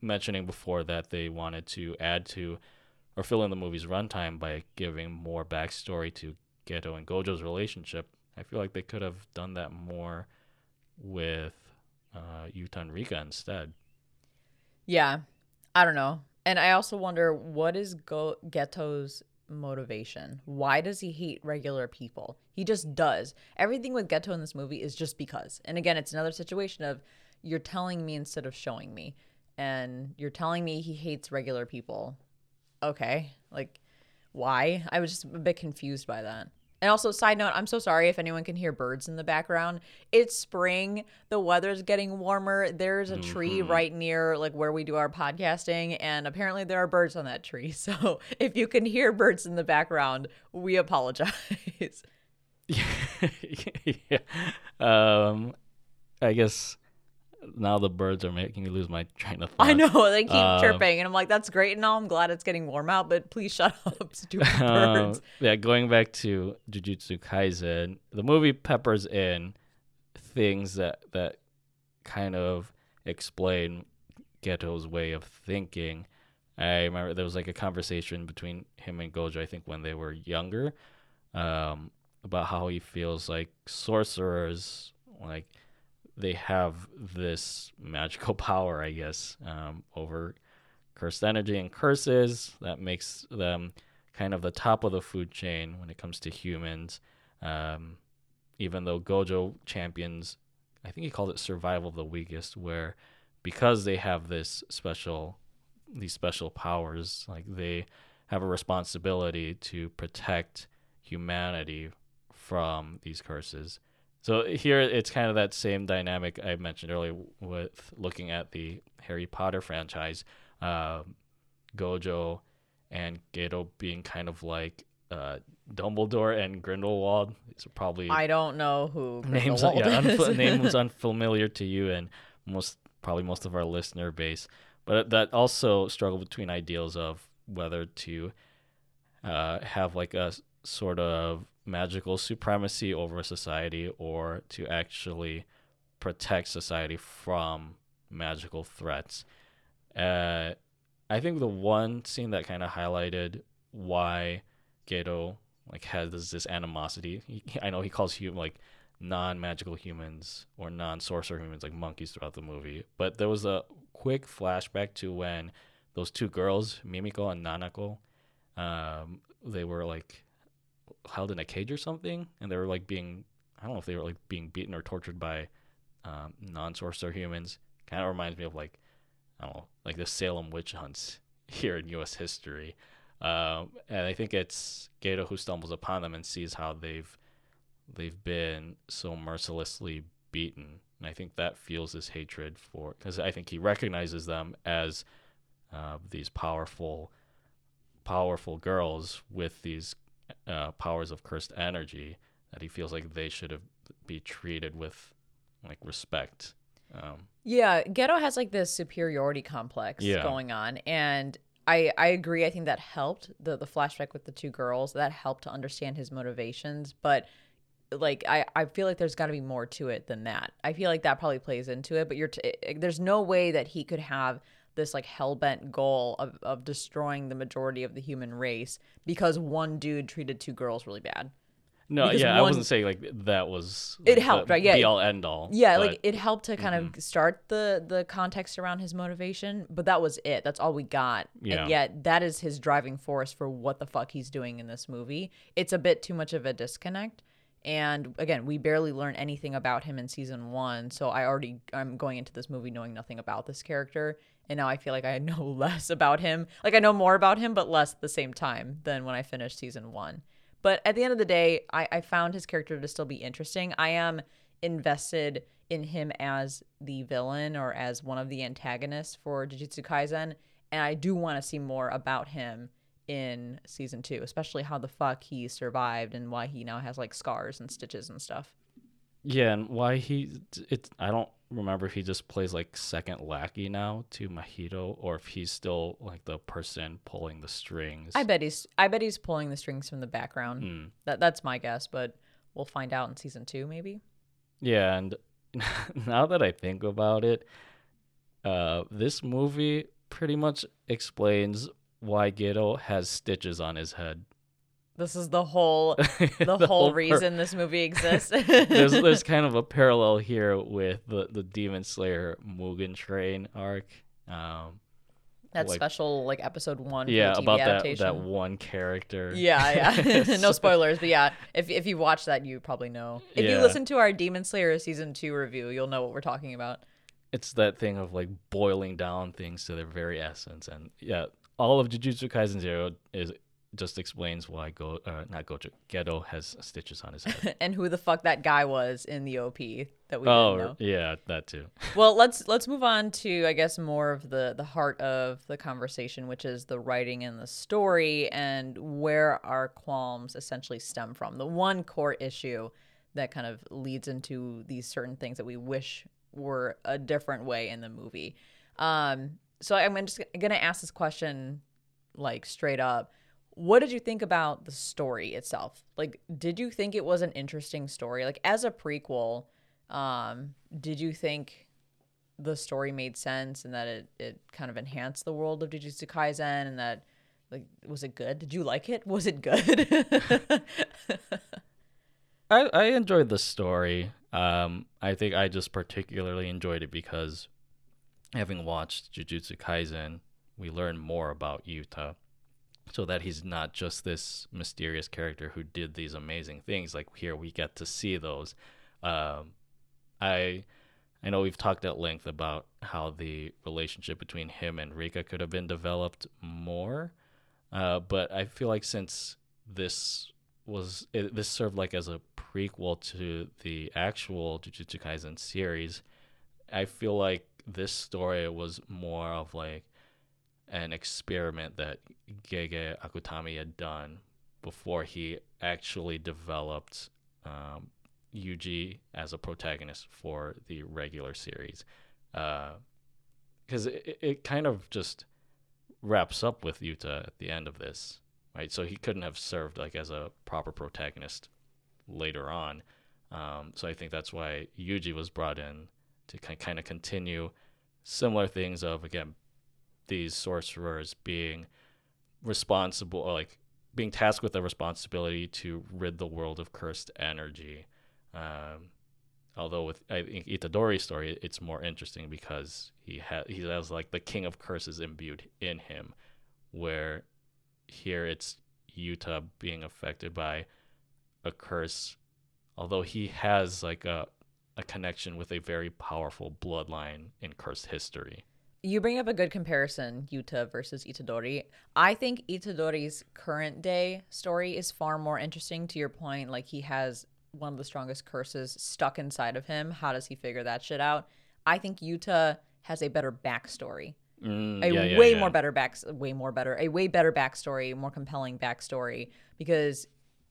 mentioning before that they wanted to add to or fill in the movie's runtime by giving more backstory to Geto and Gojo's relationship. I feel like they could have done that more with uh, Yuta and Rika instead.
Yeah, I don't know. And I also wonder what is Go- Geto's motivation? Why does he hate regular people? He just does. Everything with Geto in this movie is just because. And again, it's another situation of you're telling me instead of showing me. And you're telling me he hates regular people. Okay. Like, why? I was just a bit confused by that. And also, side note, I'm so sorry if anyone can hear birds in the background. It's spring. The weather's getting warmer. There's a tree right near like where we do our podcasting, and apparently there are birds on that tree. *laughs* So if you can hear birds in the background, we apologize. *laughs*
yeah. Um, I guess now the birds are making me lose my train of thought.
I know they keep
Um,
chirping, and I'm like, that's great and all. I'm glad it's getting warm out, but please shut *laughs* up, stupid *laughs* birds.
Um, yeah, going back to Jujutsu Kaisen, the movie peppers in things that that kind of explain Geto's way of thinking. I remember there was like a conversation between him and Gojo, I think, when they were younger, um, about how he feels like sorcerers, like they have this magical *laughs* power, I guess, um, over cursed energy and curses that makes them kind of the top of the food chain when it comes to humans. Um, even though Gojo champions, I think he called it survival of the weakest, where because they have this special, these special powers, like they have a responsibility to protect humanity from these curses. So here it's kind of that same dynamic I mentioned earlier with looking at the Harry Potter franchise. Um, Gojo and Geto being kind of like uh, Dumbledore and Grindelwald. Are probably
I don't know who
names. Yeah, unf- names *laughs* unfamiliar to you and most probably most of our listener base. But that also struggle between ideals of whether to uh, have like a sort of magical supremacy over society or to actually protect society from magical threats. Uh, I think the one scene that kind of highlighted why Geto like has this, this animosity. He, *laughs* I know he calls human like non-magical humans or non-sorcerer humans like monkeys throughout the movie, but there was a quick flashback to when those two girls, Mimiko and Nanako, um, they were like held in a cage or something, and they were like being I don't know if they were like being beaten or tortured by um, non-sorcerer humans. Kind of reminds me of like I don't know, like the Salem witch hunts *laughs* here in U.S. history. Um, and I think it's Geto who stumbles upon them and sees how they've they've been so mercilessly beaten. And I think that fuels his hatred for because I think he recognizes them as uh, these powerful, powerful girls with these uh, powers of cursed energy that he feels like they should have be treated with like respect. Um,
Yeah, Geto has like this superiority complex
Yeah.
going on, and I I agree. I think that helped the the flashback with the two girls that helped to understand his motivations. But like I, I feel like there's got to be more to it than that. I feel like that probably plays into it, but you're t- there's no way that he could have this like hell-bent goal of, of destroying the majority of the human race because one dude treated two girls really bad.
No,
Because
yeah, I wasn't saying like that was
It helped, right? Yeah.
be all end all.
Yeah,
but-
like it helped to kind of mm-hmm. start the the context around his motivation, but that was it. That's all we got.
Yeah.
And yet that is his driving force for what the fuck he's doing in this movie. It's a bit too much of a disconnect. And again, we barely learn anything about him in season 1, so I already I'm going into this movie knowing nothing about this character, and now I feel like I know *laughs* less about him. Like I know more about him but less at the same time than when I finished season 1. But at the end of the day, I, I found his character to still be interesting. I am invested in him as the villain or as one of the antagonists for Jujutsu Kaisen, and I do want to see more about him in season two, especially how the fuck he survived and why he now has like scars and stitches and stuff.
Yeah, and why he it I don't remember if he just plays like second lackey now to Mahito or if he's still like the person pulling the strings.
I bet he's I bet he's pulling the strings from the background.
Hmm.
That that's my guess, but we'll find out in season two maybe.
Yeah, and *laughs* now that I think about it, uh this movie pretty much explains why Geto has stitches on his head.
This is the whole *laughs* the,
The
whole
per-
reason this movie exists. *laughs*
there's there's *laughs* kind of a parallel here with the the Demon Slayer Mugen Train arc. Um,
that
like-
special like episode one.
yeah, about that
adaptation.
that one character.
Yeah, yeah. no spoilers, but yeah, if if you watch that, you probably know. If you listen to our Demon Slayer season two review, you'll know what we're talking about.
It's that thing of like boiling down things to their very essence, and yeah, all of Jujutsu Kaisen Zero is just explains why Go uh, not Gojo Geto has stitches on his head. *laughs*
and who the fuck that guy was in the OP that we
oh
didn't know.
yeah, that too. *laughs*
Well, let's let's move on to I guess more of the the heart of the conversation, which is the writing and the story and where our qualms essentially stem from. The one core issue that kind of leads into these certain things that we wish were a different way in the movie. Um, so I'm just gonna ask this question like straight up. What did you think about the story itself? Like, did you think it was an interesting story? Like, as a prequel, um, did you think the story made sense and that it, it kind of enhanced the world of Jujutsu Kaisen and that like was it good? Did you like it? *laughs* Was it good? *laughs*
I I enjoyed the story. Um, I think I just particularly enjoyed it because having watched Jujutsu Kaisen, we learn more about Yuta. So that he's not just this mysterious character who did these amazing things. Like here, we get to see those. Um, I, I know we've talked at length about how the relationship between him and Rika could have been developed more, uh, but I feel like since this was it, this served like as a prequel to the actual Jujutsu Kaisen series, I feel like this story was more of like an experiment that Gege Akutami had done before he actually developed um, Yuji as a protagonist for the regular series. Because it, it kind of just wraps up with Yuta at the end of this, right? So he couldn't have served like as a proper protagonist later on. Um, so I think that's why Yuji was brought in to kind of continue similar things of again these sorcerers being responsible or like being tasked with the responsibility to rid the world of cursed energy. Um, although with I think Itadori's story, it's more interesting because he has he has like the king of curses imbued in him, where here it's Yuta being affected by a curse, although he has like a a connection with a very powerful bloodline in cursed history.
You bring up a good comparison, Yuta versus Itadori. I think Itadori's current day story is far more interesting to your point. Like, he has one of the strongest curses stuck inside of him. How does he figure that shit out? I think Yuta has a better backstory.
Mm,
a
yeah, yeah,
way
yeah.
more better back way more better a way better backstory more compelling backstory because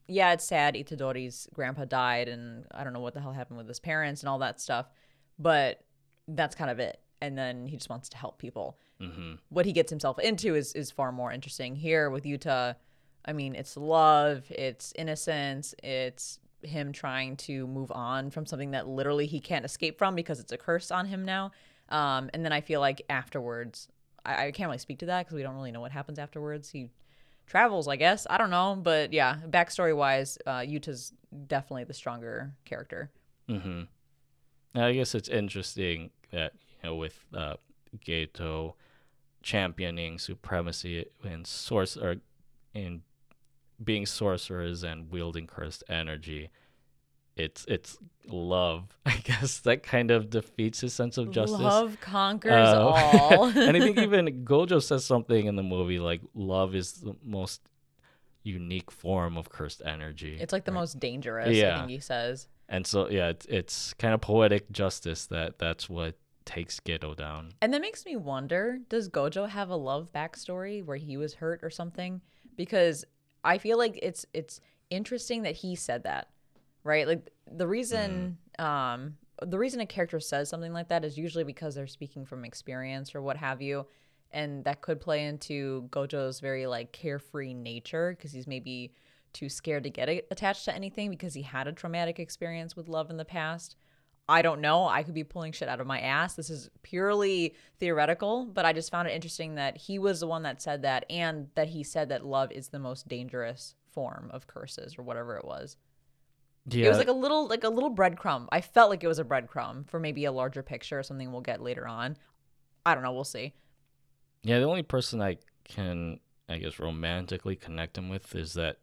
yeah it's sad itadori's grandpa died and i don't know what the hell happened with his parents and all that stuff but that's kind of it and then he just wants to help people
hmm
what he gets himself into is is far more interesting here with Yuta. I mean, it's love, it's innocence, it's him trying to move on from something that literally he can't escape from because it's a curse on him now. Um, and then I feel like afterwards, I, I can't really speak to that because we don't really know what happens afterwards. He travels, I guess. I don't know, but yeah, backstory wise, uh, Yuta's definitely the stronger character.
Mm-hmm. I guess it's interesting that you know with uh, Geto championing supremacy in source or in being sorcerers and wielding cursed energy it's it's love *laughs* i guess that kind of defeats his sense of justice
Love conquers
Uh,
all. *laughs*
and i think *laughs* even gojo says something in the movie like love is the most unique form of cursed energy
it's like the most dangerous. I
Yeah.
think he says.
and so yeah it's, it's kind of poetic justice that that's what takes Geto down
And that makes me wonder does Gojo have a love backstory where he was hurt or something? Because I feel like it's it's interesting that he said that, right? Like the reason um the reason a character says something like that is usually because they're speaking from experience or what have you. And that could play into Gojo's very like carefree nature because he's maybe too scared to get attached to anything because he had a traumatic experience with love in the past. I don't know. I could be pulling shit out of my ass. This is purely theoretical, but I just found it interesting that he was the one that said that and that he said that love is the most dangerous form of curses or whatever it was.
yeah
It was like a little like a little breadcrumb. I felt like it was a breadcrumb for maybe a larger picture or something we'll get later on. I don't know, we'll see.
Yeah, the only person I can, I guess, romantically connect him with is that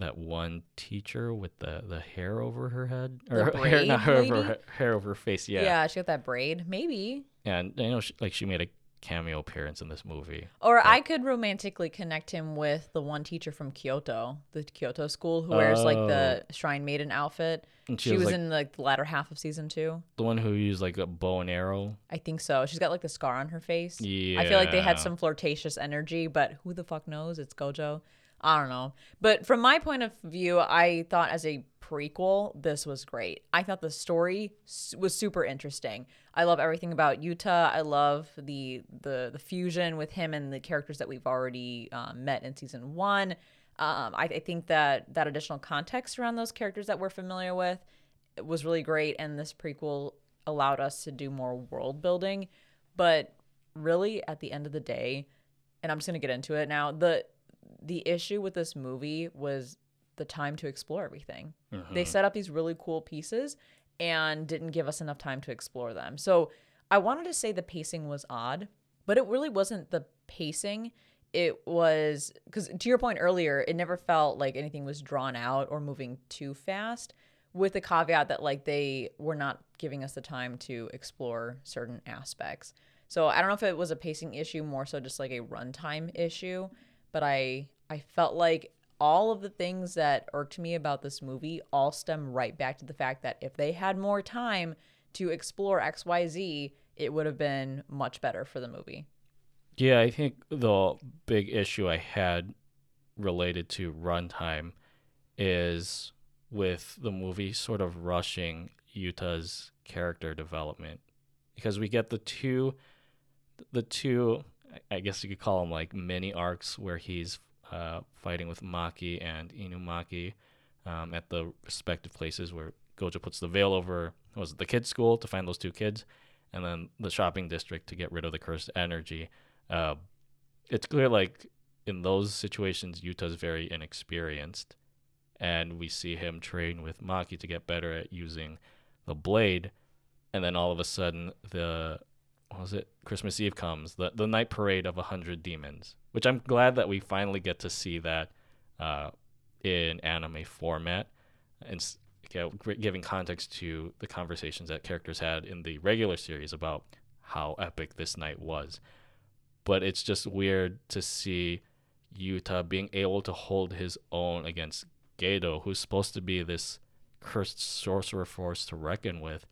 that one teacher with the the hair over her head
The
or hair, not hair over her, hair over her face. Yeah,
Yeah, she got that braid. Maybe.
and I know she, like she made a cameo appearance in this movie.
Or I could romantically connect him with the one teacher from Kyoto, the Kyoto school who wears like the oh. shrine maiden outfit.
And
She,
she was,
was
like-
in like the latter half of season two.
The one who used like a bow and arrow.
I think so. She's got like the scar on her face. Yeah. I feel like they had some flirtatious energy, but who the fuck knows? It's Gojo. I don't know. But from my point of view, I thought as a prequel, this was great. I thought the story was super interesting. I love everything about Yuta. I love the the the fusion with him and the characters that we've already um, met in season one. Um, I, I think that that additional context around those characters that we're familiar with was really great, and this prequel allowed us to do more world building. But really, at the end of the day, and I'm just gonna get into it now. the The issue with this movie was the time to explore everything. Uh-huh. They set up these really cool pieces and didn't give us enough time to explore them. So I wanted to say the pacing was odd, but it really wasn't the pacing. It was because to your point earlier, it never felt like anything was drawn out or moving too fast, with the caveat that like they were not giving us the time to explore certain aspects. So I don't know if it was a pacing issue, more so just like a runtime issue, but I I felt like all of the things that irked me about this movie all stem right back to the fact that if they had more time to explore XYZ, it would have been much better for the movie.
Yeah, I think the big issue I had related to runtime is with the movie sort of rushing Yuta's character development because we get the two the two I guess you could call them like mini arcs where he's uh, fighting with Maki and Inumaki um, at the respective places where Gojo puts the veil over was it the kids school to find those two kids and then the shopping district to get rid of the cursed energy. Uh, it's clear like in those situations Yuta's very inexperienced and we see him train with Maki to get better at using the blade and then all of a sudden the what was it? Christmas Eve comes the the night parade of a hundred demons which I'm glad that we finally get to see that uh, in anime format and you know, giving context to the conversations that characters had in the regular series about how epic this night was. But it's just weird to see Yuta being able to hold his own against Geto, who's supposed to be this cursed sorcerer force to reckon with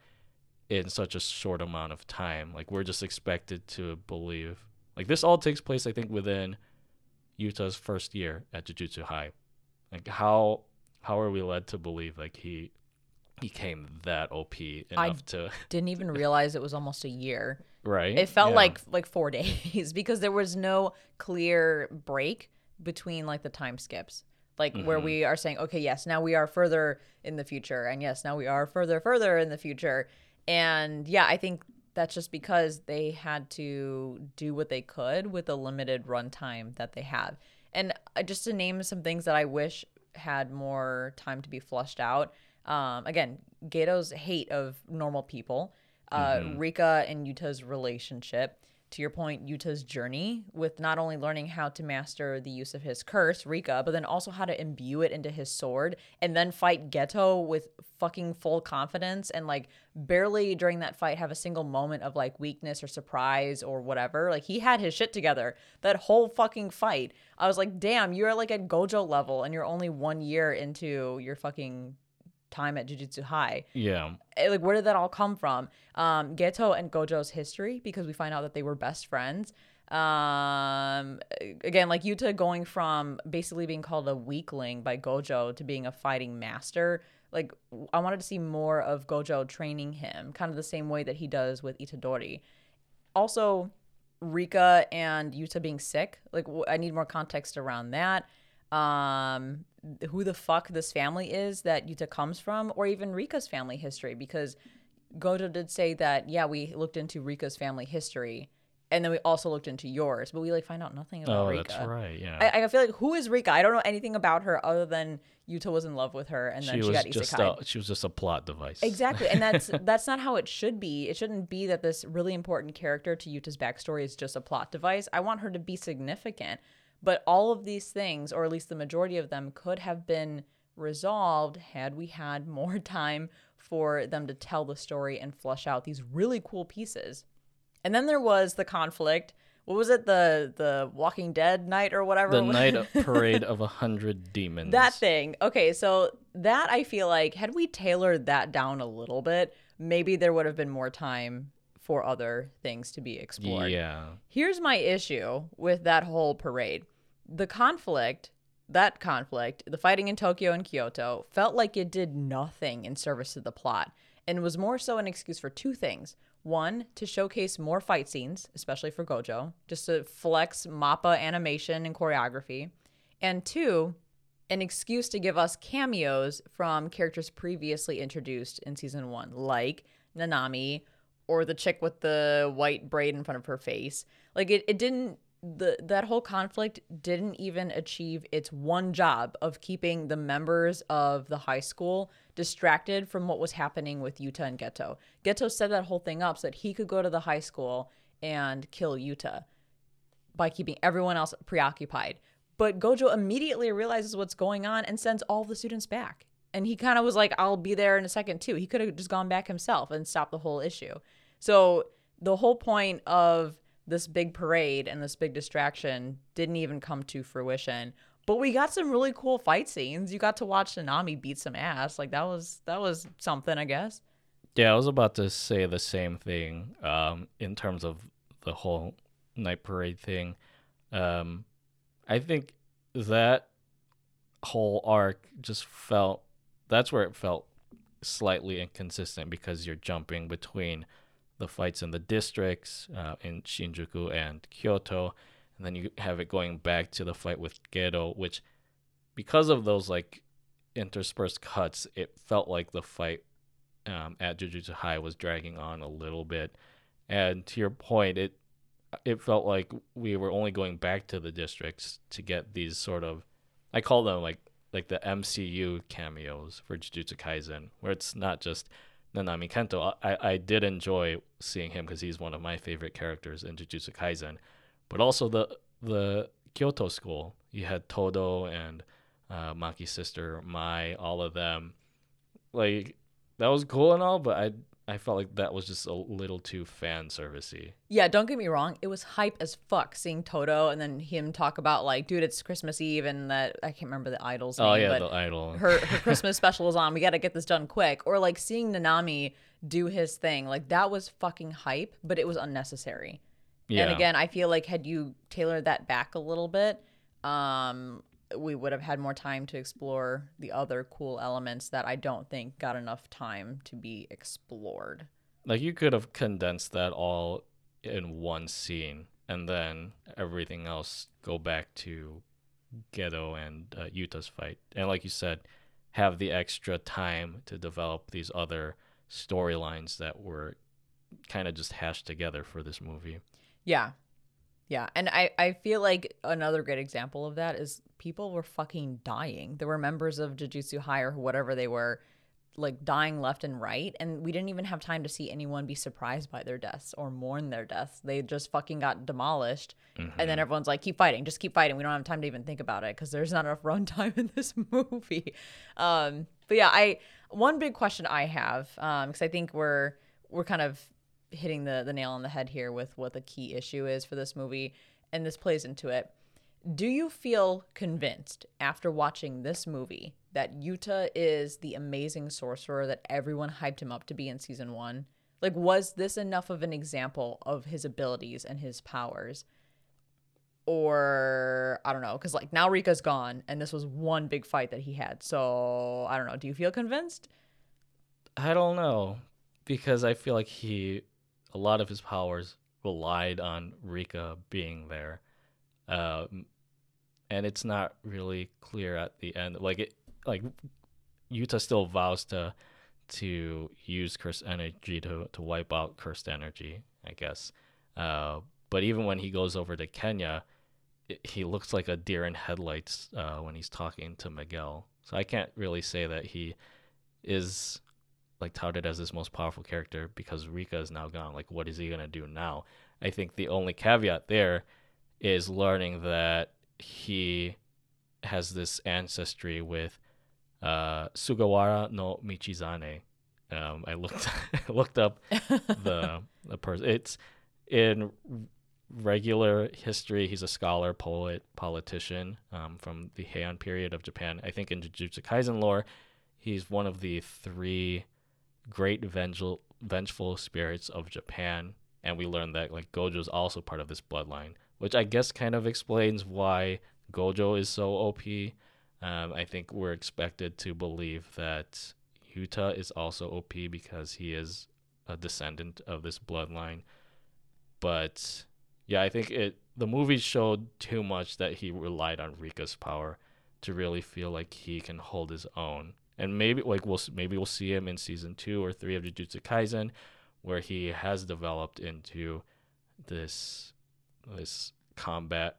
in such a short amount of time. Like we're just expected to believe. Like this all takes place, I think, within Yuta's first year at Jujutsu High. Like how how are we led to believe like he he became that OP enough to *laughs*
Didn't even realize it was almost a year.
right?
It felt
Yeah.
like like 4 *laughs* days because there was no clear break between like the time skips. like where mm-hmm. we are saying, okay, yes, now we are further in the future, and yes, now we are further, further in the future. And yeah, I think that's just because they had to do what they could with the limited runtime that they have. And uh, just to name some things that I wish had more time to be flushed out. Um, again, Geto's hate of normal people, uh, Rika and Yuta's relationship. To your point, Yuta's journey with not only learning how to master the use of his curse, Rika, but then also how to imbue it into his sword and then fight Geto with fucking full confidence and like barely during that fight have a single moment of like weakness or surprise or whatever. Like he had his shit together that whole fucking fight. I was like, damn, you're like at Gojo level and you're only one year into your fucking time at Jujutsu High
Yeah.
eh, like where did that all come from um geto and gojo's history because we find out that they were best friends um again like yuta going from basically being called a weakling by gojo to being a fighting master like i wanted to see more of gojo training him kind of the same way that he does with itadori also Rika and Yuta being sick. Like I need more context around that. Um who the fuck this family is that Yuta comes from or even Rika's family history because Gojo did say that yeah, we looked into Rika's family history and then we also looked into yours, but we like find out nothing about
Oh,
Rika.
that's right. Yeah.
I, I feel like who is Rika? I don't know anything about her other than Yuta was in love with her and then
she
she,
was
got
just
isekai.
a, she was just a plot device.
Exactly. And that's *laughs* that's not how it should be. It shouldn't be that this really important character to Yuta's backstory is just a plot device. I want her to be significant. But all of these things, or at least the majority of them, could have been resolved had we had *laughs* more time for them to tell the story and flush out these really cool pieces. And then there was the conflict. What was it? The the Walking Dead night or whatever?
The night of *laughs* parade of a hundred demons.
That thing. Okay, so that I feel like had we tailored that down a little bit, maybe there would have been more time for other things to be explored.
Yeah.
Here's my issue with that whole parade. The conflict, that conflict, the fighting in Tokyo and Kyoto felt like it did nothing in service to the plot and was more so an excuse for two things. One, to showcase more fight scenes, especially for Gojo, just to flex MAPPA animation and choreography. And two, an excuse to give us cameos from characters previously introduced in season one, like Nanami or the chick with the white braid in front of her face. Like it, it didn't the that whole conflict didn't even achieve its one job of keeping the members of the high school distracted from what was happening with Yuta and Geto. Geto set that whole thing up so that he could go to the high school and kill Yuta by keeping everyone else preoccupied. But Gojo immediately realizes what's going on and sends all the students back. And he kind of was like, I'll be there in a second too. He could have just gone back himself and stopped the whole issue. So the whole point of this big parade and this big distraction didn't even come to fruition. But we got some really cool fight scenes. You got to watch Nanami beat some ass. Like that was that was something, I guess.
Yeah, I was about to say the same thing um, in terms of the whole night parade thing. Um, I think that whole arc just felt that's where it felt slightly inconsistent because you're jumping between the fights in the districts uh, in Shinjuku and Kyoto, and then you have it going back to the fight with Geto, which because of those like interspersed cuts, it felt like the fight um, at Jujutsu High was dragging on a little bit. And to your point, it it felt like we were only going back to the districts to get these sort of I call them like like the MCU cameos for Jujutsu Kaisen, where it's not just Nanami Kento. I, I did enjoy seeing him because he's one of my favorite characters in Jujutsu Kaisen, but also the the Kyoto school. You had Todo and uh, Maki's sister Mai, all of them. Like that was cool and all, but I I felt like that was just a little too fan servicey.
Yeah, don't get me wrong. It was hype as fuck seeing Todo and then him talk about like, dude, it's Christmas Eve and that I can't remember the idol's
Oh
name,
yeah,
but
the idol.
her *laughs* her Christmas special is on. We got to get this done quick. Or like seeing Nanami do his thing. Like that was fucking hype, but it was unnecessary.
yeah.
And again, I feel like had you tailored that back a little bit, um, we would have had more time to explore the other cool elements that I don't think got enough time to be explored.
Like you could have condensed that all in one scene and then everything else go back to Geto and uh, Yuta's fight. And like you said, have the extra time to develop these other storylines that were kind of just hashed together for this movie.
Yeah. Yeah. And I, I feel like another great example of that is people were fucking dying. There were members of Jujutsu High or whatever they were like dying left and right and we didn't even have time to see anyone be surprised by their deaths or mourn their deaths they just fucking got demolished mm-hmm. and then everyone's like keep fighting just keep fighting we don't have time to even think about it because there's not enough *laughs* runtime in this *laughs* movie um but yeah i one big question i have um because i think we're we're kind of hitting the the nail on the head here with what the key issue is for this movie and this plays into it do you feel convinced after watching this movie that Yuta is the amazing sorcerer that everyone hyped him up to be in season one? Like, was this enough of an example of his abilities and his powers? Or, I don't know, because like now Rika's gone and this was one big fight that he had. So, I don't know. Do you feel convinced?
I don't know because I feel like he, a lot of his powers relied on Rika being there. Um, and it's not really clear at the end. Like it, like Yuta still vows to to use cursed energy to to wipe out cursed energy, I guess. Uh, but even when he goes over to Kenya, it, he looks like a deer in headlights uh, when he's talking to Miguel. So I can't really say that he is like touted as this most powerful character because Rika is now gone. Like, what is he gonna do now? I think the only caveat there is learning that he has this ancestry with uh, Sugawara no Michizane. Um, I looked *laughs* looked up the *laughs* the person. It's in regular history. He's a scholar, poet, politician um, from the Heian period of Japan. I think in Jujutsu Kaisen lore, he's one of the three great vengeful vengeful spirits of Japan. And we learned that like Gojo is also part of this bloodline which I guess kind of explains why Gojo is so OP. Um, I think we're expected to believe that Yuta is also OP because he is a descendant of this bloodline. But yeah, I think it the movie showed too much that he relied on Rika's power to really feel like he can hold his own. And maybe like we'll maybe we'll see him in season two or three of Jujutsu Kaisen, where he has developed into this this combat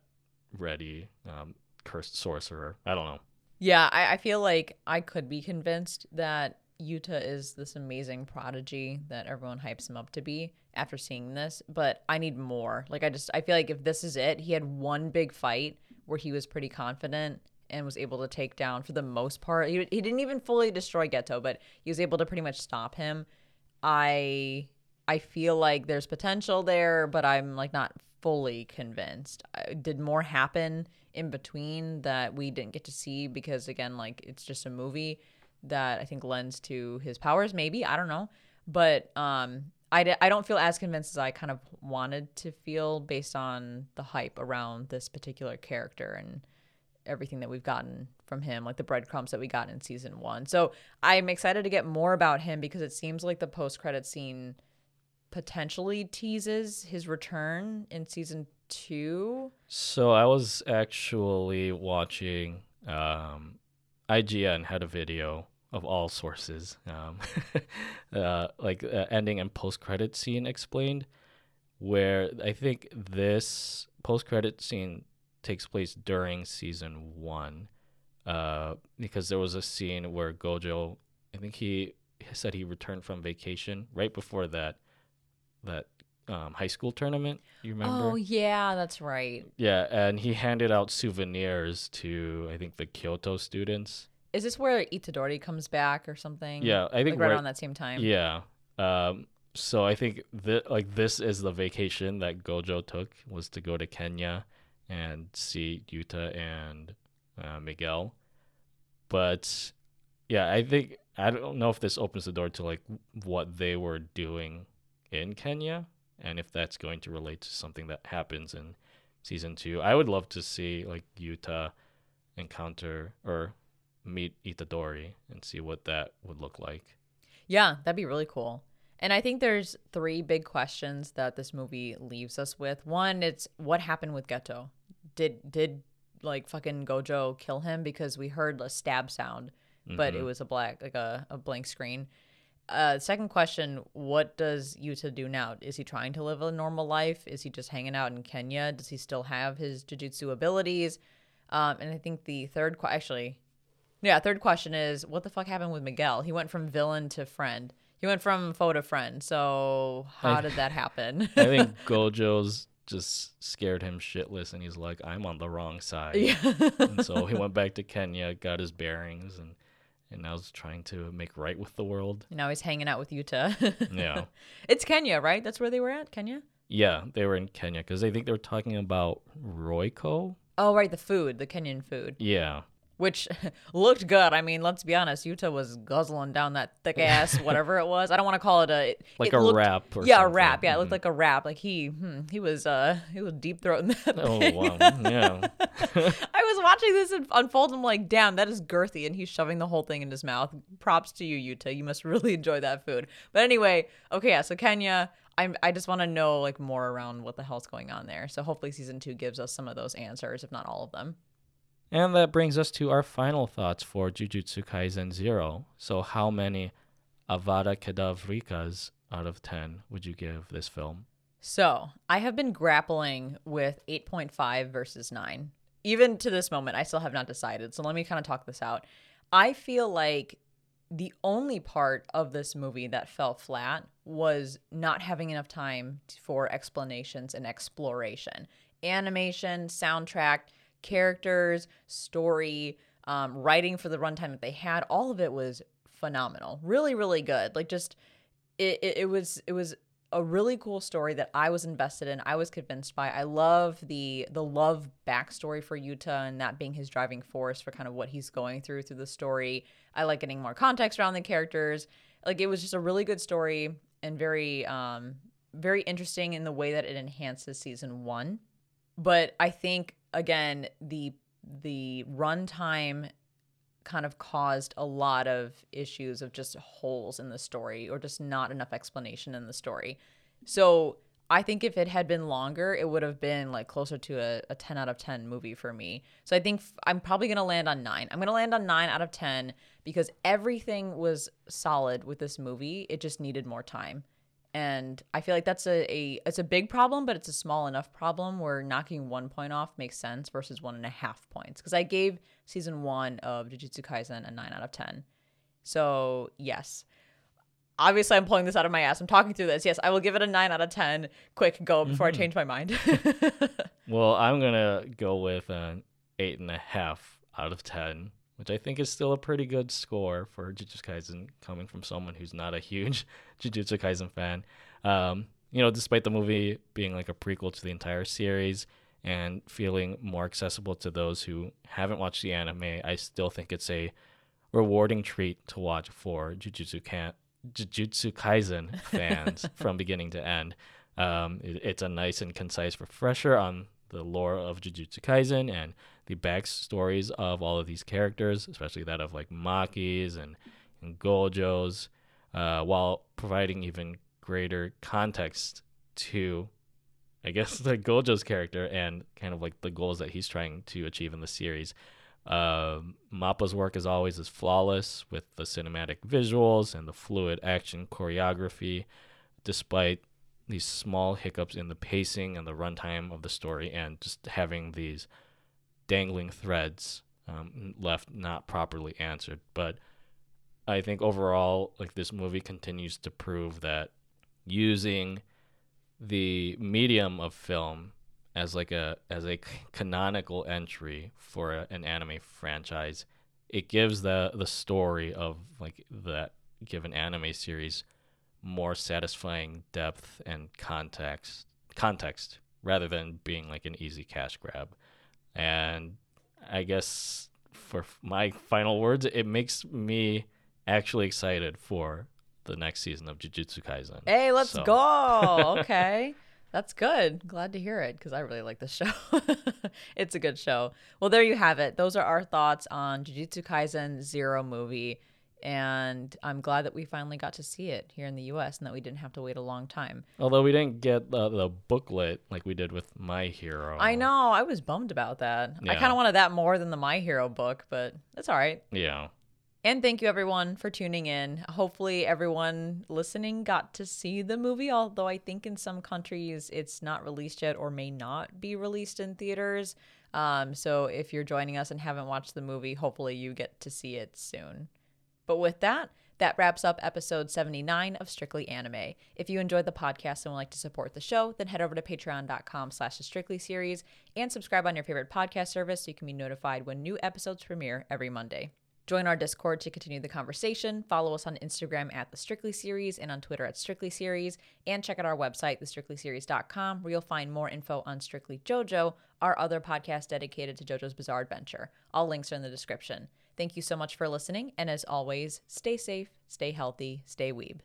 ready um, cursed sorcerer. I don't know.
Yeah, I, I feel like I could be convinced that Yuta is this amazing prodigy that everyone hypes him up to be after seeing this, but I need more. Like I just I feel like if this is it, he had one big fight where he was pretty confident and was able to take down for the most part. He, he didn't even fully destroy Geto, but he was able to pretty much stop him. I I feel like there's potential there, but I'm like not fully convinced. Did more happen in between that we didn't get to see because again, like it's just a movie that I think lends to his powers. Maybe I don't know, but um, I d- I don't feel as convinced as I kind of wanted to feel based on the hype around this particular character and everything that we've gotten from him, like the breadcrumbs that we got in season one. So I'm excited to get more about him because it seems like the post credit scene potentially teases his return in season two.
So I was actually watching um, IGN had a video of all sources, um, *laughs* uh, like uh, ending and post credit scene explained, where I think this post credit scene takes place during season one, uh, because there was a scene where Gojo, I think he said he returned from vacation right before that that um, high school tournament. You remember?
Oh yeah, that's right.
Yeah, and he handed out souvenirs to I think the Kyoto students.
Is this where Itadori comes back or something?
Yeah, I think
like right, around that same time.
Yeah. Um, so I think that like this is the vacation that Gojo took was to go to Kenya and see Yuta and uh, Miguel. But yeah, I think I don't know if this opens the door to like what they were doing in Kenya and if that's going to relate to something that happens in season two. I would love to see like Yuta encounter or meet Itadori and see what that would look like.
Yeah, that'd be really cool. And I think there's three big questions that this movie leaves us with. One, it's what happened with Geto. Did did like fucking Gojo kill him because we heard a stab sound, but it was a black like a, a blank screen. Uh, second question: What does Yuta do now? Is he trying to live a normal life? Is he just hanging out in Kenya? Does he still have his jujutsu abilities? Um, and I think the third, que- actually, yeah, third question is: What the fuck happened with Miguel? He went from villain to friend. He went from foe to friend. So how
I-
did that happen?
I think *laughs* Gojo's just scared him shitless, and he's like, "I'm on the wrong side."
yeah.
and so he *laughs* went back to Kenya, got his bearings, and and now is trying to make right with the world.
now he's hanging out with Yuta *laughs*
Yeah.
it's Kenya, right? That's where they were at. Kenya.
Yeah, they were in Kenya because I think they were talking about Royco.
Oh, right, the food, the Kenyan food.
Yeah,
which *laughs* looked good. I mean, let's be honest, Yuta was guzzling down that thick ass whatever it was. I don't want to call it a it- *laughs*
like
it
a
looked-
wrap or
Yeah, a
something.
wrap. Yeah, it looked
Mhm.
like a wrap. Like he hmm, he was uh he was deep throating that.
Oh
thing.
wow, yeah. *laughs*
I was watching this un- unfold. I'm like, damn, that is girthy, and he's shoving the whole thing in his mouth. Props to you, Yuta. You must really enjoy that food. But anyway, okay, yeah. So Kenya. I'm, I just want to know like more around what the hell's going on there. So hopefully season two gives us some of those answers, if not all of them.
And that brings us to our final thoughts for Jujutsu Kaisen Zero. So, how many Avada Kedavrikas out of 10 would you give this film?
So I have been grappling with 8.5 versus 9. Even to this moment, I still have not decided. So let me kind of talk this out. I feel like the only part of this movie that fell flat was not having enough time for explanations and exploration. Animation, soundtrack, characters, story, um, writing for the runtime that they had, all of it was phenomenal. Really, really good. Like just it, it, it was it was a really cool story that I was invested in. I was convinced by. I love the the love backstory for Yuta and that being his driving force for kind of what he's going through through the story. I like getting more context around the characters. Like it was just a really good story and very um very interesting in the way that it enhances season 1. But I think again the the runtime kind of caused a lot of issues of just holes in the story or just not enough explanation in the story. So I think if it had been longer, it would have been like closer to a, a 10 out of 10 movie for me. So I think I'm probably going to land on nine. I'm going to land on nine out of 10 because everything was solid with this movie. It just needed more time. And I feel like that's a, a it's a big problem, but it's a small enough problem where knocking one point off makes sense versus one and a half points. Because I gave season one of Jujutsu Kaisen a nine out of ten. So yes. Obviously I'm pulling this out of my ass. I'm talking through this. Yes, I will give it a nine out of ten. Quick go before I mm-hmm. change my mind.
Well, *laughs* I'm going to go with an 8.5 out of 10, which I think is still a pretty good score for Jujutsu Kaisen coming from someone who's not a huge *laughs* Jujutsu Kaisen fan. Um, you know, despite the movie being like a prequel to the entire series and feeling more accessible to those who haven't watched the anime, I still think it's a rewarding treat to watch for Jujutsu, Kan- Jujutsu Kaisen *laughs* fans from beginning to end. Um, it- it's a nice and concise refresher on the lore of Jujutsu Kaisen and the backstories of all of these characters, especially that of like Maki's and, and Gojo's, uh, while providing even greater context to, I guess, *laughs* the Gojo's character and kind of like the goals that he's trying to achieve in the series. Um Mappa's work, as always, is flawless with the cinematic visuals and the fluid action choreography, despite these small hiccups in the pacing and the runtime of the story, and just having these dangling threads um, left not properly answered. But I think overall, like this movie continues to prove that using the medium of film as like a as a canonical entry for a, an anime franchise, it gives the the story of like that given anime series more satisfying depth and context context rather than being like an easy cash grab. And I guess for my final words, it makes me actually excited for the next season of Jujutsu Kaisen.
hey, let's
So-
go. Okay. *laughs* That's good. Glad to hear it because I really like the show. *laughs* it's a good show. Well, there you have it. Those are our thoughts on Jujutsu Kaisen Zero movie. And I'm glad that we finally got to see it here in the U.S. and that we didn't have to wait a long time.
Although we didn't get the, the booklet like we did with My Hero.
I know I was bummed about that. I kind of wanted that more than the My Hero book, but that's all right.
Yeah.
And thank you everyone for tuning in. Hopefully everyone listening got to see the movie, although I think in some countries it's not released yet or may not be released in theaters. Um, so if you're joining us and haven't watched the movie, hopefully you get to see it soon. But with that, that wraps up episode 79 of Strictly Anime. If you enjoyed the podcast and would like to support the show, then head over to patreon.com slash the Strictly series and subscribe on your favorite podcast service so you can be notified when new episodes premiere every Monday. Join our Discord to continue the conversation. Follow us on Instagram at the Strictly Series and on Twitter at Strictly Series. And check out our website, thestrictlyseries.com, where you'll find more info on Strictly JoJo, our other podcast dedicated to JoJo's Bizarre Adventure. All links are in the description. Thank you so much for listening. And as always, stay safe, stay healthy, stay weeb.